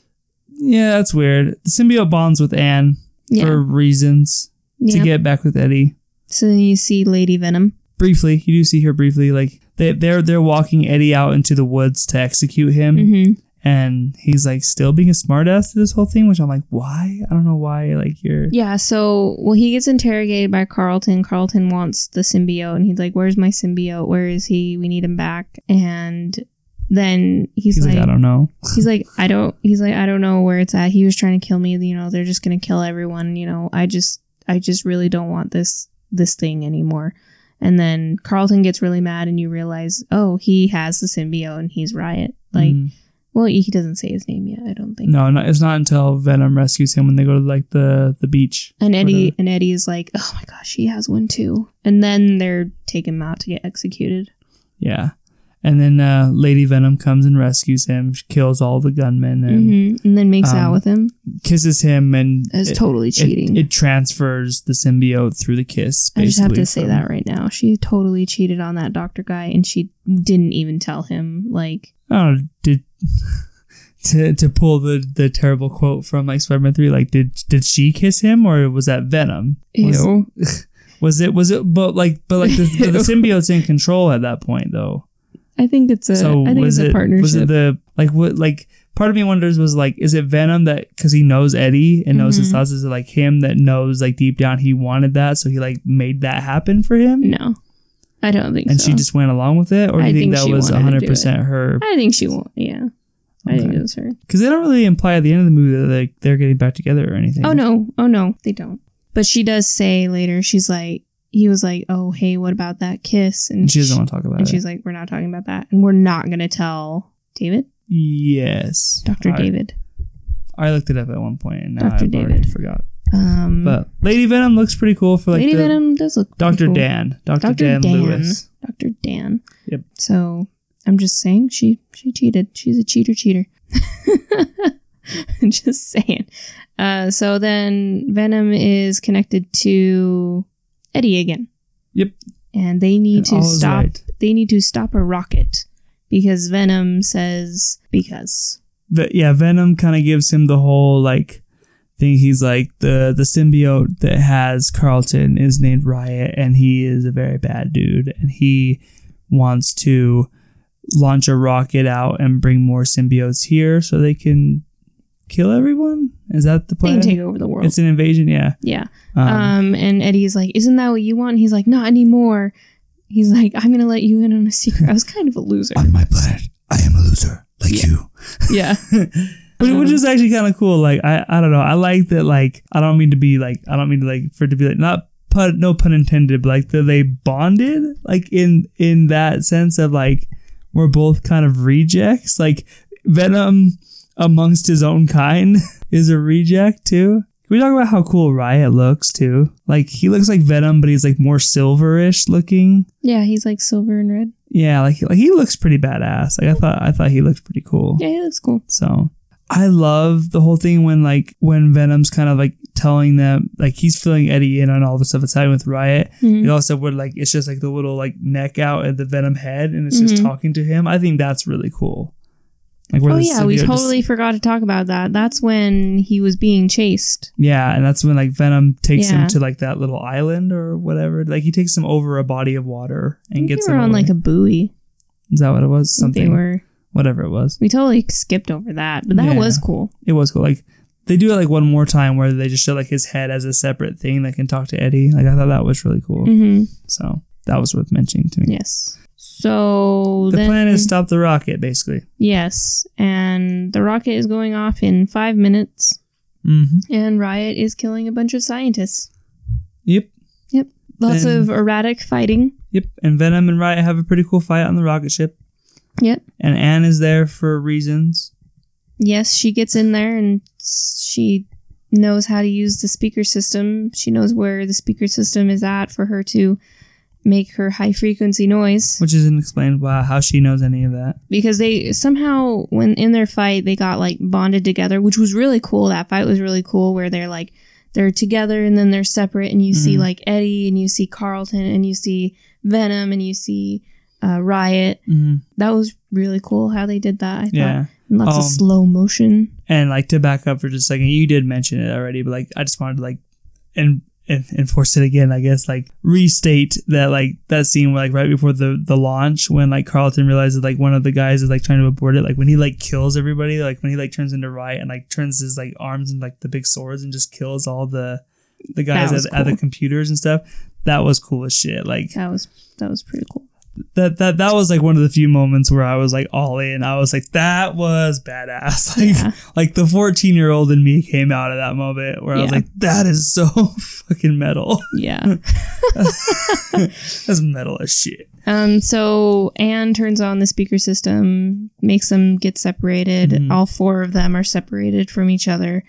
Yeah, that's weird. The symbiote bonds with Anne yeah, for reasons to get back with Eddie. so then you see Lady Venom. Briefly, you do see her briefly. Like they, they're they're walking Eddie out into the woods to execute him, hmm and he's like still being a smartass to this whole thing. Which I'm like, why? I don't know why. Like you're Yeah, so well, he gets interrogated by Carlton. Carlton wants the symbiote, and he's like, "Where's my symbiote? Where is he? We need him back." And then he's, he's like, like, I don't know. he's like, I don't. He's like, I don't know where it's at. He was trying to kill me. You know, they're just gonna kill everyone. You know, I just, I just really don't want this this thing anymore. And then Carlton gets really mad, and you realize, oh, he has the symbiote, and he's Riot. Like, Mm. Well, he doesn't say his name yet. I don't think. no, not, it's not until Venom rescues him when they go to like the the beach. And Eddie the- and Eddie is like, oh my gosh, he has one too. And then they're taking him out to get executed. Yeah. And then uh, Lady Venom comes and rescues him, she kills all the gunmen, and hmm And then makes um, out with him. kisses him, and is totally cheating. It, transfers the symbiote through the kiss. I just have to say that right now. She totally cheated on that doctor guy, and she didn't even tell him. Like, I did to to pull the the terrible quote from like Spider Man three. Like, did did she kiss him or was that Venom? Was, ew. was it was it? But like, but like the, the symbiote's in control at that point though. I think it's a. so I think was it's a it partnership. was it the like what like part of me wonders was like is it Venom that because he knows Eddie and knows his Mhm. thoughts is it like him that knows like deep down he wanted that so he like made that happen for him no, I don't think so. and so. she just went along with it or do I you think, think that was wanted to do hundred percent her I think she won't. Yeah, I think it was her. because they don't really imply at the end of the movie that like they're getting back together or anything. Oh no, oh no, they don't. But she does say later, she's like, he was like, oh hey, what about that kiss? and she doesn't want to talk about And it. she's like, we're not talking about that, and we're not gonna tell David, yes, Doctor David. I looked it up at one point and now Dr. I've already David. forgot. Um, But Lady Venom looks pretty cool for like Lady Venom does look Doctor cool. Dan, Doctor Dr. Dan, Dan. Lewis. Dr. Dan. Yep. So I'm just saying she she cheated. She's a cheater cheater. just saying. Uh, so then Venom is connected to Eddie again. Yep. And they need And to stop right. they need to stop a rocket because Venom says because. Yeah, Venom kind of gives him the whole like thing. He's like the the symbiote that has Carlton is named Riot, and he is a very bad dude, and he wants to launch a rocket out and bring more symbiotes here so they can kill everyone. Is that the They plan? can take over the world. It's an invasion, yeah. yeah. Um, Um, and Eddie's like, "Isn't that what you want?" And he's like, "Not anymore." he's like, I'm gonna let you in on a secret. I was kind of a loser. On my planet, I am a loser, like Yeah. you. yeah. Which, which is actually kind of cool. Like I, I don't know. I like that. Like I don't mean to be like I don't mean to like for it to be like not pun no pun intended, but like that they bonded like in in that sense of like we're both kind of rejects. Like Venom amongst his own kind is a reject too. Can we talk about how cool Riot looks too? Like he looks like Venom, but he's like more silverish looking. Yeah, he's like silver and red. Yeah, like like he looks pretty badass. Like I thought I thought he looked pretty cool. Yeah, he looks cool. So I love the whole thing when like when Venom's kind of like telling them like he's filling Eddie in on all the stuff that's happening with Riot. Mhm. It also would like it's just like the little like neck out at the Venom head and it's just Mhm. talking to him. I think that's really cool. Like where Oh yeah, we symbiote just- totally forgot to talk about that. That's when he was being chased. yeah, and that's when like Venom takes Yeah. him to like that little island or whatever. Like he takes him over a body of water and gets they him on away. like a buoy. Is that what it was? Think They Something. were. Whatever it was. We totally skipped over that, but that Yeah. was cool. It was cool. Like they do it like one more time where they just show like his head as a separate thing that can talk to Eddie. Like I thought that was really cool. hmm So that was worth mentioning to me. Yes. So The then, plan is stop the rocket, basically. yes, and the rocket is going off in five minutes, Mm-hmm. and Riot is killing a bunch of scientists. Yep. Yep. Lots And- of erratic fighting. Yep. And Venom and Riot have a pretty cool fight on the rocket ship. Yep. And Anne is there for reasons. Yes, she gets in there and she knows how to use the speaker system. She knows where the speaker system is at for her to make her high frequency noise. Which isn't explained why how she knows any of that. Because they somehow, when in their fight, they got like bonded together, which was really cool. That fight was really cool where they're like, they're together and then they're separate, and you see Mhm. like Eddie and you see Carlton and you see Venom and you see uh, Riot. Mm-hmm. That was really cool how they did that. I thought. Yeah. And lots of Um, slow motion. And like to back up for just a second, you did mention it already, but like I just wanted to like and enforce it again, I guess, like restate that like that scene where like right before the the launch when like Carlton realizes like one of the guys is like trying to abort it, like when he like kills everybody, like when he like turns into Riot and like turns his like arms and like the big swords and just kills all the the guys at, was at the computers and stuff. That was cool as shit. Like That was that was pretty cool. That that that was like one of the few moments where I was like all in. I was like, that was badass. Like Yeah. like the 14 year old in me came out of that moment where I was like, that is so fucking metal. Yeah. That's metal as shit. um. So Anne turns on the speaker system, makes them get separated. Mhm. All four of them are separated from each other.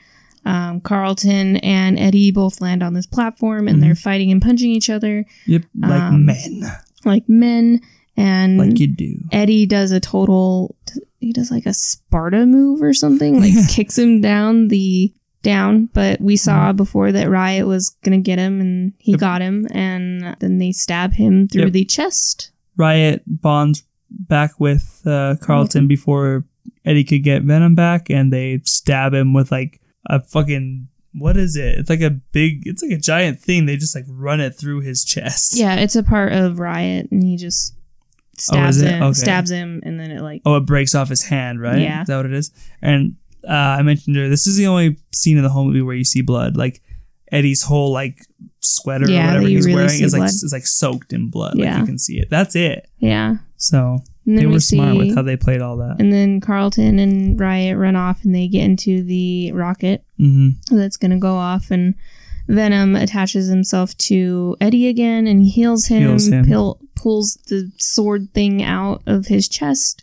Um, Carlton and Eddie both land on this platform, and Mhm. they're fighting and punching each other Yep, like Um, men, like men. And like you do. Eddie does a total. He does like a Sparta move or something, like kicks him down the down. But we saw before that Riot was gonna get him, and he Yep. got him, and then they stab him through Yep. the chest. Riot bonds back with uh, Carlton Carlton. before Eddie could get Venom back, and they stab him with like a fucking what is it? It's like a big, it's like a giant thing. They just like run it through his chest. Yeah, it's a part of Riot, and he just Oh, stabs it? him, Okay. stabs him, and then it like Oh, it breaks off his hand, right? Yeah. Is that what it is? And uh, I mentioned earlier, this is the only scene in the whole movie where you see blood. Like Eddie's whole like sweater Yeah, or whatever he's really wearing is like is like soaked in blood. Like Yeah. you can see it. That's it. yeah. So And they were we smart see, with how they played all that. and then Carlton and Riot run off, and they get into the rocket. Mm-hmm. that's going to go off and Venom attaches himself to Eddie again and heals him, Heals him. Pulls the sword thing out of his chest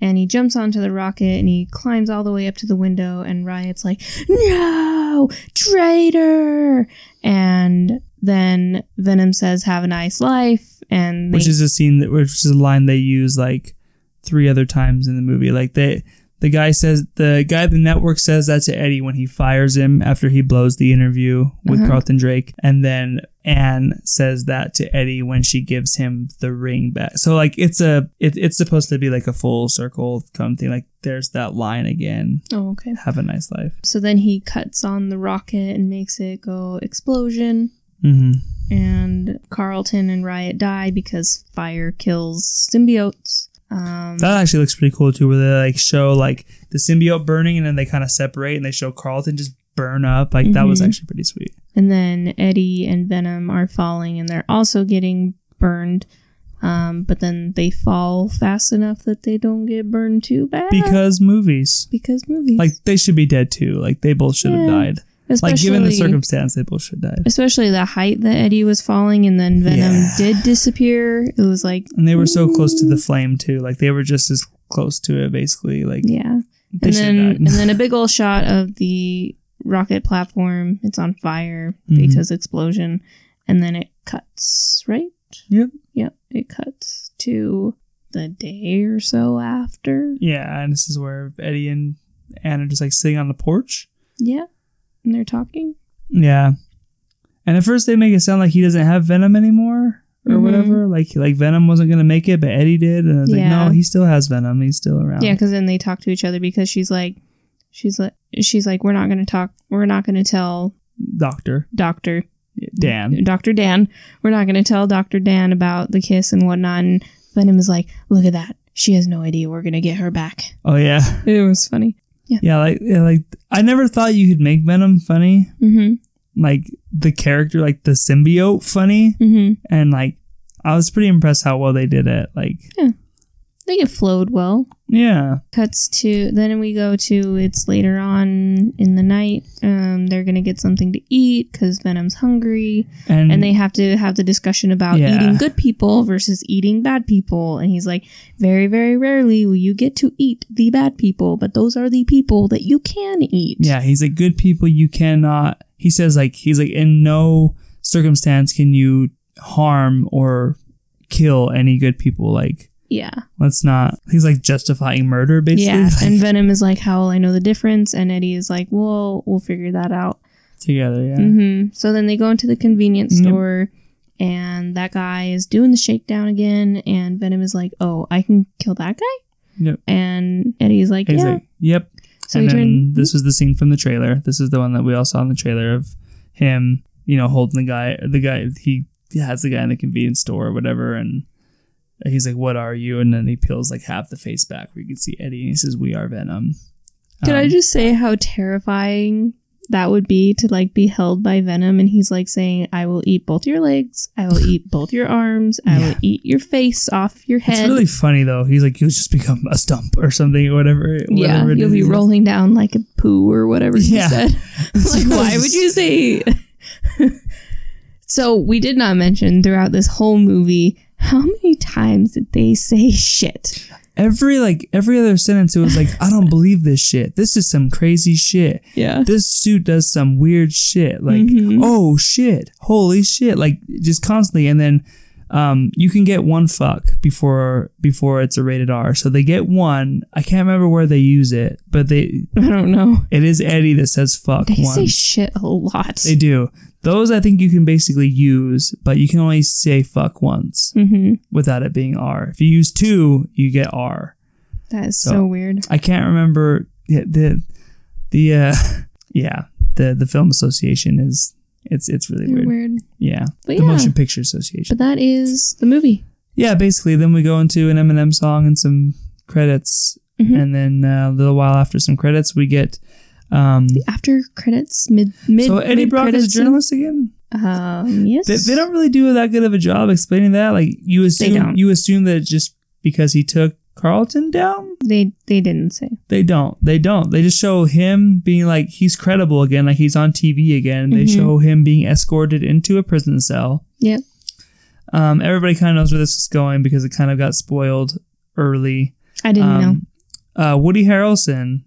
and he jumps onto the rocket and he climbs all the way up to the window and Riot's like, "No, traitor!" And then Venom says, "Have a nice life." And they, Which is a scene that which is a line they use like three other times in the movie. Like they the guy says the guy the network says that to Eddie when he fires him after he blows the interview with Uh-huh. Carlton Drake. And then Anne says that to Eddie when she gives him the ring back. So like it's a it, it's supposed to be like a full circle come thing. Like there's that line again. oh, okay. Have a nice life. So then he cuts on the rocket and makes it go explosion. Mm-hmm. and Carlton and Riot die because fire kills symbiotes. Um, That actually looks pretty cool too, where they like show like the symbiote burning and then they kind of separate and they show Carlton just burn up. Like that was Mhm. actually pretty sweet. and then Eddie and Venom are falling and they're also getting burned. Um, but then they fall fast enough that they don't get burned too bad Because movies. because movies Like they should be dead too. Like they both should have Yeah. Died. Like given the circumstance, they both should die. especially the height that Eddie was falling, and then Venom Yeah. did disappear. It was like And they were so close to the flame too. Like they were just as close to it basically. Like yeah, and then and then a big old shot of the rocket platform. It's on fire Mhm. because explosion, and then it cuts right. Yep. Yep, it cuts to the day or so after. Yeah, and this is where Eddie and Anna are just like sitting on the porch. Yeah, and they're talking. Yeah. And at first they make it sound like he doesn't have Venom anymore or Mhm. whatever. Like like Venom wasn't gonna make it, but Eddie did. And I was like, no, he still has Venom. He's still around. Yeah, because then they talk to each other because she's like, she's like, she's like, we're not gonna talk. We're not gonna tell Doctor Doctor Dan. Dr. Dan. We're not going to tell Dr. Dan about the kiss and whatnot. And Venom is like, look at that. She has no idea we're going to get her back. Oh yeah. It was funny. Yeah, like yeah, like I never thought you could make Venom funny. Mm Like the character, like the symbiote funny. hmm. Mm hmm. And like I was pretty impressed how well they did it. Like I think it flowed well. Yeah. Cuts to, then we go to, it's later on in the night. Um, they're going to get something to eat because Venom's hungry. And, And they have to have the discussion about Yeah. eating good people versus eating bad people. And he's like, very, very rarely will you get to eat the bad people, but those are the people that you can eat. Yeah, he's like good people you cannot he says like he's like in no circumstance can you harm or kill any good people like Yeah. let's not he's like justifying murder basically Yeah, like, and Venom is like, "How will I know the difference?" And Eddie is like, "Well, we'll figure that out." together yeah hmm So then they go into the convenience Yep. store, and that guy is doing the shakedown again. And Venom is like, "Oh, I can kill that guy." Yep. And Eddie's like, he's "Yeah." like yep so and then turned. this is the scene from the trailer this is the one that we all saw in the trailer of him you know holding the guy the guy he has the guy in the convenience store or whatever and he's like what are you and then he peels like half the face back where you can see eddie and he says we are venom Did I Um, just say how terrifying that would be to like be held by Venom? And he's like saying, "I will eat both your legs. I will eat both your arms. I Yeah. will eat your face off your head." It's really funny though. He's like, you'll just become a stump or something or whatever. Yeah, whatever you'll be rolling down like a poo or whatever he Yeah. said. like, why would you say? so we did not mention throughout this whole movie how many times did they say shit? Every like every other sentence, it was like, I don't believe this shit. This is some crazy shit. Yeah, This suit does some weird shit. Like, Mhm. oh shit, holy shit. Like just constantly, and then. Um, you can get one fuck before before it's a rated R. So they get one. I can't remember where they use it, but they I don't know. it is Eddie that says fuck one. They once. say shit a lot. They do. Those I think you can basically use, but you can only say fuck once hmm without it being R. If you use two, you get R. That is so, So- weird. I can't remember yeah, the the uh yeah, the the film association is it's it's really They're weird. weird. Yeah. But the yeah. motion picture association. But that is the movie. yeah, basically then we go into an Eminem song and some credits Mhm. and then uh, a little while after some credits we get um After credits, mid mid. so Eddie Brock is a journalist again? Um, yes. They, they don't really do that good of a job explaining that. Like you assume you assume that just because he took Carlton down, They they didn't say. they don't. They don't. They just show him being like he's credible again, like he's on TV again. They Mhm. show him being escorted into a prison cell. Yep. Um, everybody kind of knows where this is going because it kind of got spoiled early. I didn't know. Um, uh, Woody Harrelson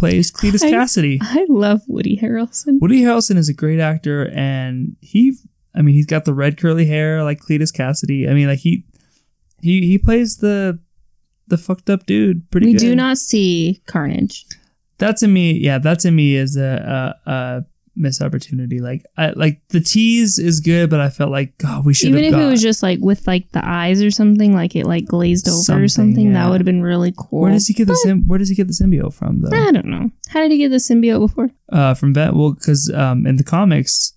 plays Cletus I- Kasady. I love Woody Harrelson. Woody Harrelson is a great actor, and he, I mean, he's got the red curly hair like Cletus Kasady. I mean, like he, he, he plays the, the fucked up dude pretty We good. do not see Carnage. That to me, yeah, that to me is a, a, a missed opportunity. Like, I like the tease is good, but I felt like God, we should Even have if got. it was just like with like the eyes or something, like it like glazed over Something, or something, that would have been really cool. where does he get the sym- Where does he get the symbiote from though? I don't know. How did he get the symbiote before? uh, from vet. Well, because um, in the comics,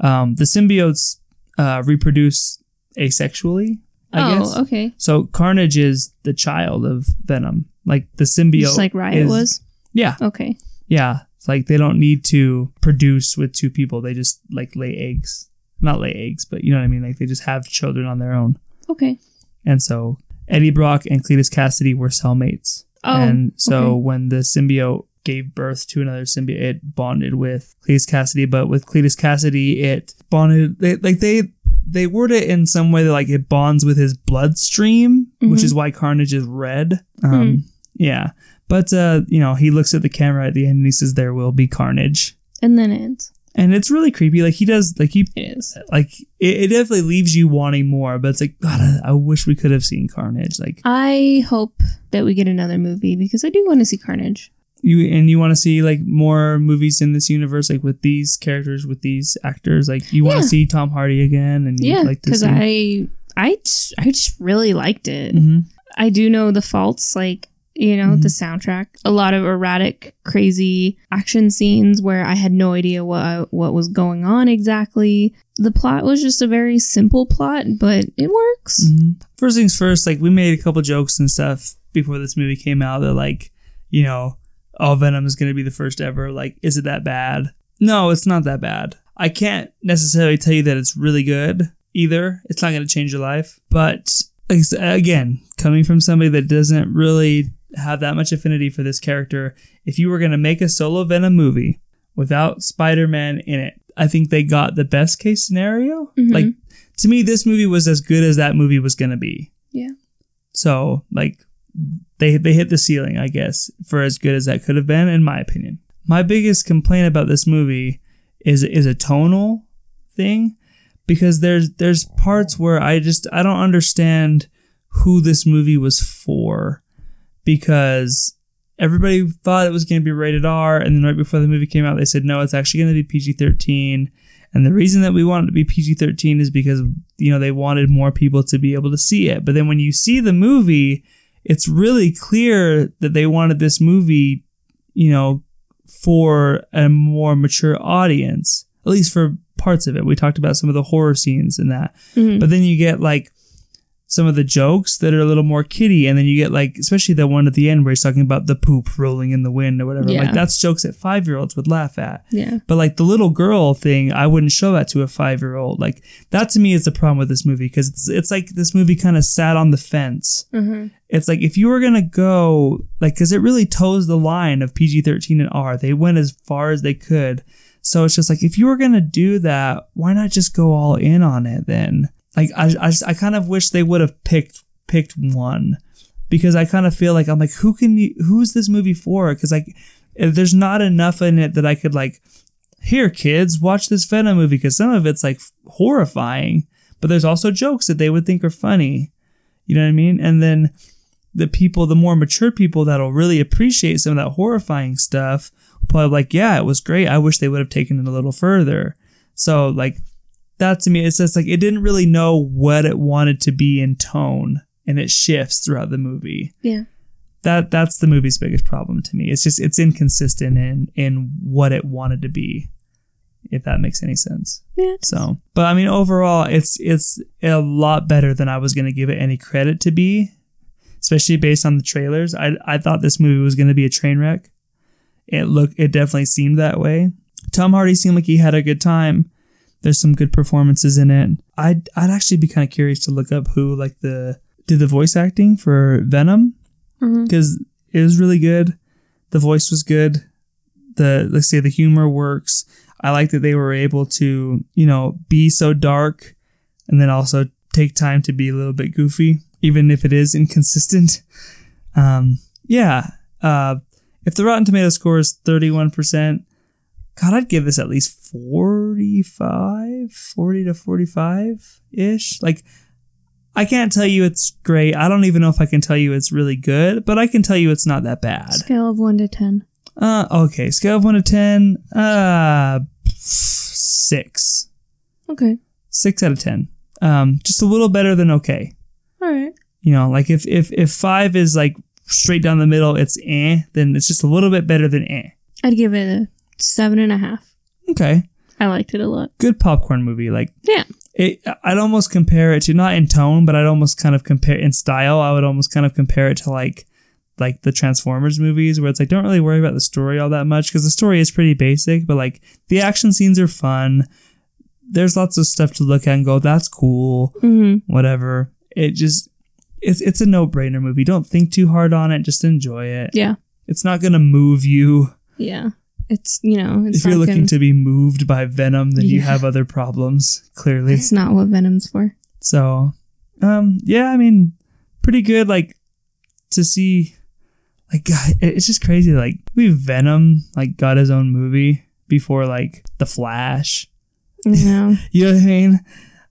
um, the symbiotes uh, reproduce asexually. I oh, guess. okay. So Carnage is the child of Venom. Like the symbiote. Just like Riot is- was. Yeah, Okay. yeah. It's like they don't need to produce with two people. They just like lay eggs. Not lay eggs, but you know what I mean. Like they just have children on their own. Okay. and so Eddie Brock and Cletus Kasady were cellmates. Oh, and so okay. when the symbiote gave birth to another symbiote, it bonded with Cletus Kasady. But with Cletus Kasady, it bonded they, like they they word it in some way that like it bonds with his bloodstream, which Mhm. is why Carnage is red. Um, Yeah, but uh, you know he looks at the camera at the end and he says, "There will be carnage." and then it ends. And it's really creepy. Like he does, like he, It is. like it, it definitely leaves you wanting more. But it's like, God, I, I wish we could have seen Carnage. Like I hope that we get another movie because I do want to see Carnage. you and you want to see like more movies in this universe like with these characters with these actors like you want Yeah. to see tom hardy again and Yeah, like because see I, I, just, I just really liked it. Mhm. I do know the faults, like you know Mhm. the soundtrack, a lot of erratic, crazy action scenes where I had no idea what I, what was going on exactly. The plot was just a very simple plot, but it works. Mhm. first things first like we made a couple jokes and stuff before this movie came out that like you know oh venom is going to be the first ever like is it that bad no it's not that bad i can't necessarily tell you that it's really good either it's not going to change your life but like I said, again coming from somebody that doesn't really have that much affinity for this character if you were going to make a solo venom movie without spider-man in it i think they got the best case scenario Mhm. like to me this movie was as good as that movie was going to be Yeah. so like they they hit the ceiling, I guess, for as good as that could have been, in my opinion. My biggest complaint about this movie is is a tonal thing because there's there's parts where I just I don't understand who this movie was for because everybody thought it was going to be rated R and then right before the movie came out they said no it's actually going to be PG-13 and the reason that we wanted it to be PG-13 is because you know they wanted more people to be able to see it. But then when you see the movie it's really clear that they wanted this movie you know for a more mature audience at least for parts of it. We talked about some of the horror scenes and that. Mhm. but then you get like some of the jokes that are a little more kiddie, and then you get like, especially the one at the end where he's talking about the poop rolling in the wind or whatever. Yeah. Like that's jokes that five year olds would laugh at. Yeah. But like the little girl thing, I wouldn't show that to a five year old. Like that to me is the problem with this movie because it's it's like this movie kind of sat on the fence. Mhm. It's like if you were gonna go like because it really toes the line of PG thirteen and R. They went as far as they could. So it's just like if you were gonna do that, why not just go all in on it then? Like I I, I kind of wish they would have picked picked one because I kind of feel like I'm like who can you who's this movie for? Because like there's not enough in it that I could like here kids watch this Venom movie because some of it's like horrifying, but there's also jokes that they would think are funny. You know what I mean? And then the people, the more mature people that'll really appreciate some of that horrifying stuff, probably like, yeah, it was great. I wish they would have taken it a little further. So like that to me, it's just like it didn't really know what it wanted to be in tone, and it shifts throughout the movie. Yeah. That that's the movie's biggest problem to me. It's just it's inconsistent in in what it wanted to be, if that makes any sense. Yeah. So, but I mean, overall, it's it's a lot better than I was going to give it any credit to be, especially based on the trailers. I I thought this movie was going to be a train wreck. It looked, it definitely seemed that way. Tom Hardy seemed like he had a good time. There's some good performances in it. I'd I'd actually be kind of curious to look up who like the did the voice acting for Venom because it was really good. The voice was good. The let's say the humor works. I like that they were able to you know be so dark, and then also take time to be a little bit goofy, even if it is inconsistent. Um, yeah. Uh, if the Rotten Tomato score is thirty one percent, God, I'd give this at least 45, 40 to 45 ish. Like, I can't tell you it's great. I don't even know if I can tell you it's really good, but I can tell you it's not that bad. Scale of one to ten. Uh, okay. Scale of 1 to 10, uh, 6. Okay. 6 out of 10. Um, just a little better than okay. All right. You know, like if, if, if 5 is like straight down the middle, it's eh, then it's just a little bit better than eh. I'd give it a seven and a half. Okay. I liked it a lot. Good popcorn movie. Like, Yeah. it I'd almost compare it to not in tone, but I'd almost kind of compare in style. I would almost kind of compare it to like like the Transformers movies where it's like don't really worry about the story all that much because the story is pretty basic, but like the action scenes are fun. There's lots of stuff to look at and go, that's cool, Mm-hmm. whatever. It just it's it's a no brainer movie. Don't think too hard on it. Just enjoy it. Yeah. It's not gonna move you. Yeah. It's you know, it's if you're looking gonna- to be moved by Venom, then you have other problems. Clearly. It's not what Venom's for. So, um, yeah, I mean, pretty good. Like to see, like, God, it's just crazy. Like we Venom like got his own movie before like the Flash. Know. You know what I mean?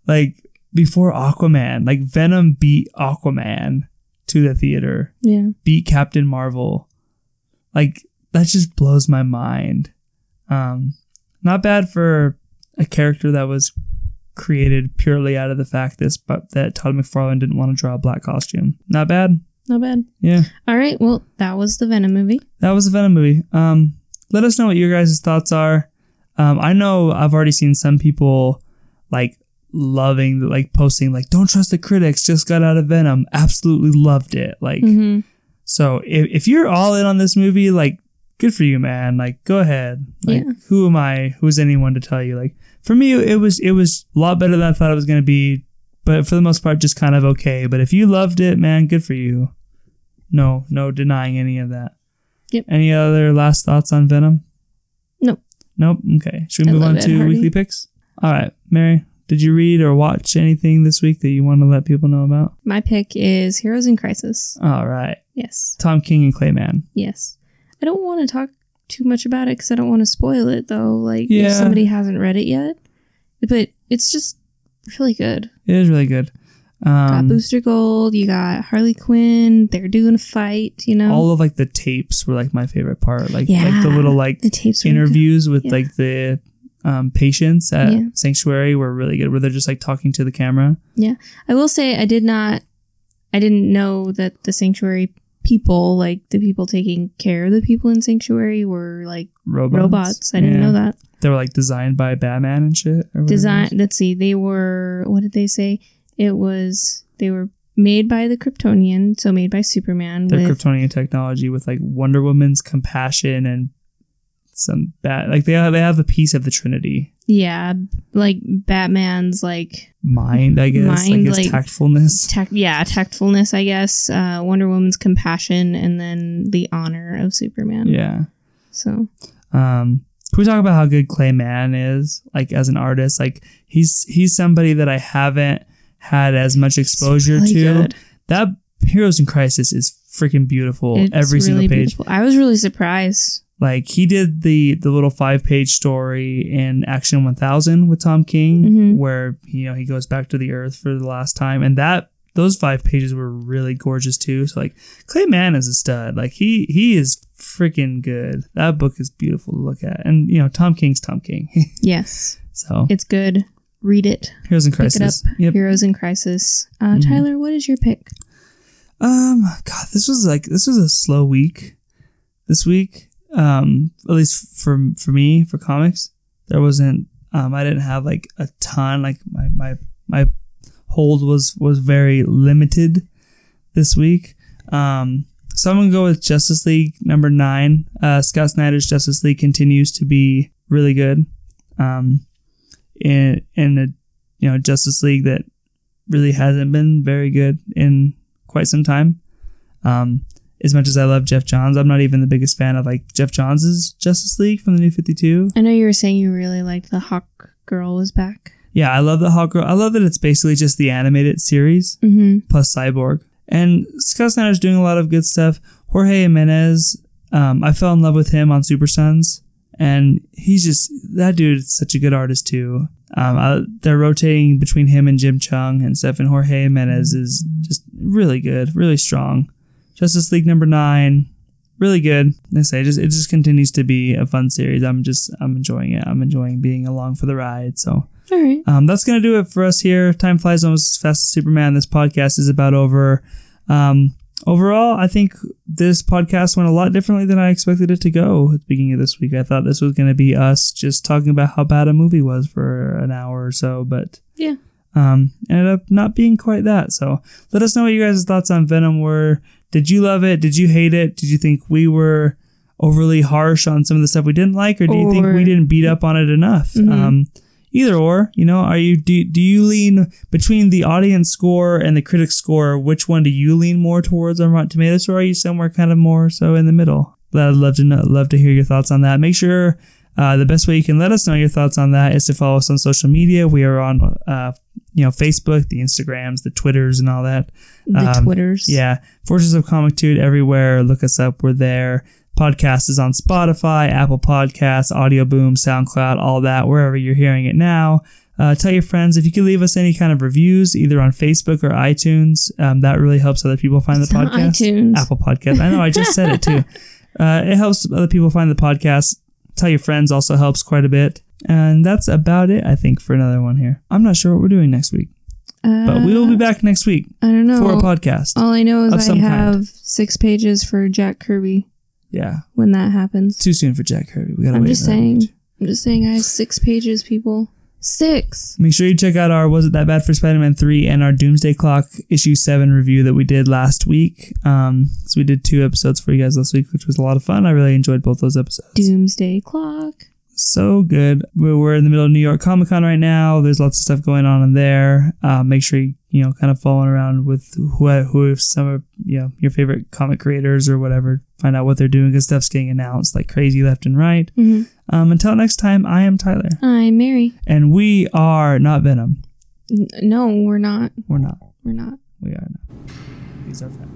Like before Aquaman, like Venom beat Aquaman to the theater, yeah. beat Captain Marvel. Like that just blows my mind. Um, not bad for a character that was created purely out of the fact this, but that Todd McFarlane didn't want to draw a black costume. Not bad. Not bad. Yeah, All right. Well, that was the Venom movie. that was the Venom movie. Um, let us know what your guys' thoughts are. Um, I know I've already seen some people like loving, like posting, like "Don't trust the critics." Just got out of Venom, absolutely loved it. Like, hmm so if if you're all in on this movie, like, good for you, man. Like, go ahead. Like, Yeah. who am I? Who's anyone to tell you? Like, for me, it was it was a lot better than I thought it was gonna be, but for the most part, just kind of okay. But if you loved it, man, good for you. No, no denying any of that. Yep. Any other last thoughts on Venom? Nope. Nope. Okay. Should we I move on to Hardy. weekly picks? All right, Mary. Did you read or watch anything this week that you want to let people know about? My pick is Heroes in Crisis. All right. Yes. Tom King and Clay Mann. Yes. I don't want to talk too much about it because I don't want to spoil it though. Like Yeah. if somebody hasn't read it yet, but it's just really good. It is really good. got Um, Booster Gold. You got Harley Quinn. They're doing a fight. You know, all of like the tapes were like my favorite part. Like like the little like the tapes. interviews with Yeah. like the um, patients at Yeah. Sanctuary were really good. Where they're just like talking to the camera. Yeah, I will say I did not. I didn't know that the Sanctuary people, like the people taking care of the people in Sanctuary, were like Robots. robots. I didn't know that. They were like designed by Batman and shit. or design let's see they were what did they say it was they were made by the kryptonian so made by superman The Kryptonian technology with like Wonder Woman's compassion and some bat like they have, they have a piece of the Trinity yeah like batman's like mind I guess Mind, like his like- tactfulness. tact yeah tactfulness i guess uh wonder woman's compassion and then the honor of superman Yeah. so Um, can we talk about how good Clay Mann is, like as an artist? Like he's he's somebody that I haven't had as much exposure really to. good. That Heroes in Crisis is freaking beautiful. It's every single page. beautiful. i was really surprised Like he did the the little five page story in Action One Thousand with Tom King, Mhm. where you know he goes back to the Earth for the last time, and that those five pages were really gorgeous too. So like Clay Mann is a stud. Like he he is freaking good. That book is beautiful to look at, and you know Tom King's Tom King. yes so it's good read it Heroes in pick it up Crisis. Yep. heroes in crisis uh Mhm. tyler what is your pick Um, God, this was like this was a slow week. This week, um, at least for for me for comics, there wasn't. Um, I didn't have like a ton. Like my my my hold was was very limited this week. Um, so I'm gonna go with Justice League number nine. Uh, Scott Snyder's Justice League continues to be really good. Um, in in a you know Justice League that really hasn't been very good in quite some time. Um, as much as I love Geoff Johns, I'm not even the biggest fan of like Geoff Johns' Justice League from the New 52. I know you were saying you really liked the Hawk Girl was back. Yeah, I love the Hawk Girl. I love that it's basically just the animated series Mm-hmm. plus Cyborg. And Scott Snyder's doing a lot of good stuff. Jorge Jimenez, um, I fell in love with him on Super Sons, and he's just that dude is such a good artist too. Um, I, they're rotating between him and Jim Cheung and stuff, and Jorge Jimenez is just really good, really strong. Justice League number nine, really good. I say, just it just continues to be a fun series. I'm just I'm enjoying it. I'm enjoying being along for the ride. So. All right. Um, that's going to do it for us here. Time flies almost as fast as Superman. This podcast is about over. Um, overall, I think this podcast went a lot differently than I expected it to go at the beginning of this week. I thought this was going to be us just talking about how bad a movie was for an hour or so, but Yeah. um, ended up not being quite that. So let us know what you guys' thoughts on Venom were. Did you love it? Did you hate it? Did you think we were overly harsh on some of the stuff we didn't like, or do you think we didn't beat up on it enough? Mhm. Um, either or. You know, are you do do you lean between the audience score and the critic score? Which one do you lean more towards on Rotten Tomatoes, or are you somewhere kind of more so in the middle? I'd love to know, love to hear your thoughts on that. Make sure uh, the best way you can let us know your thoughts on that is to follow us on social media. We are on, uh, you know, Facebook, the Instagrams, the Twitters, and all that. The Um, Twitters. Yeah, Forces of Comictude everywhere. Look us up. We're there. Podcast is on Spotify, Apple Podcasts, Audio Boom, SoundCloud, all that. Wherever you're hearing it now. Uh, tell your friends if you could leave us any kind of reviews, either on Facebook or iTunes. Um, that really helps other people find It's the podcast. iTunes. Apple Podcast. I know. I just said it too. Uh, it helps other people find the podcast. Tell your friends also helps quite a bit. And that's about it, I think, for another one here. I'm not sure what we're doing next week, but we will be back next week Uh, I don't know. for a podcast. All I know is I some kind. have six pages for Jack Kirby Yeah, when that happens. too soon for Jack Kirby. We gotta I'm wait. just for that. saying. I'm just saying I have six pages, people. Six. Make sure you check out our Was It That Bad for Spider Man 3 and our Doomsday Clock issue 7 review that we did last week. Um, so we did two episodes for you guys last week, which was a lot of fun. I really enjoyed both those episodes. Doomsday Clock. So good. We're, we're in the middle of New York Comic Con right now. There's lots of stuff going on in there. Uh, make sure you, you know, kind of following around with who, who some of, you know, your favorite comic creators or whatever. Find out what they're doing because stuff's getting announced like crazy left and right. hmm Um, until next time, I am Tyler. I'm Mary. And we are not Venom. N- no, we're not. We're not. We're not. We are not. These are friends.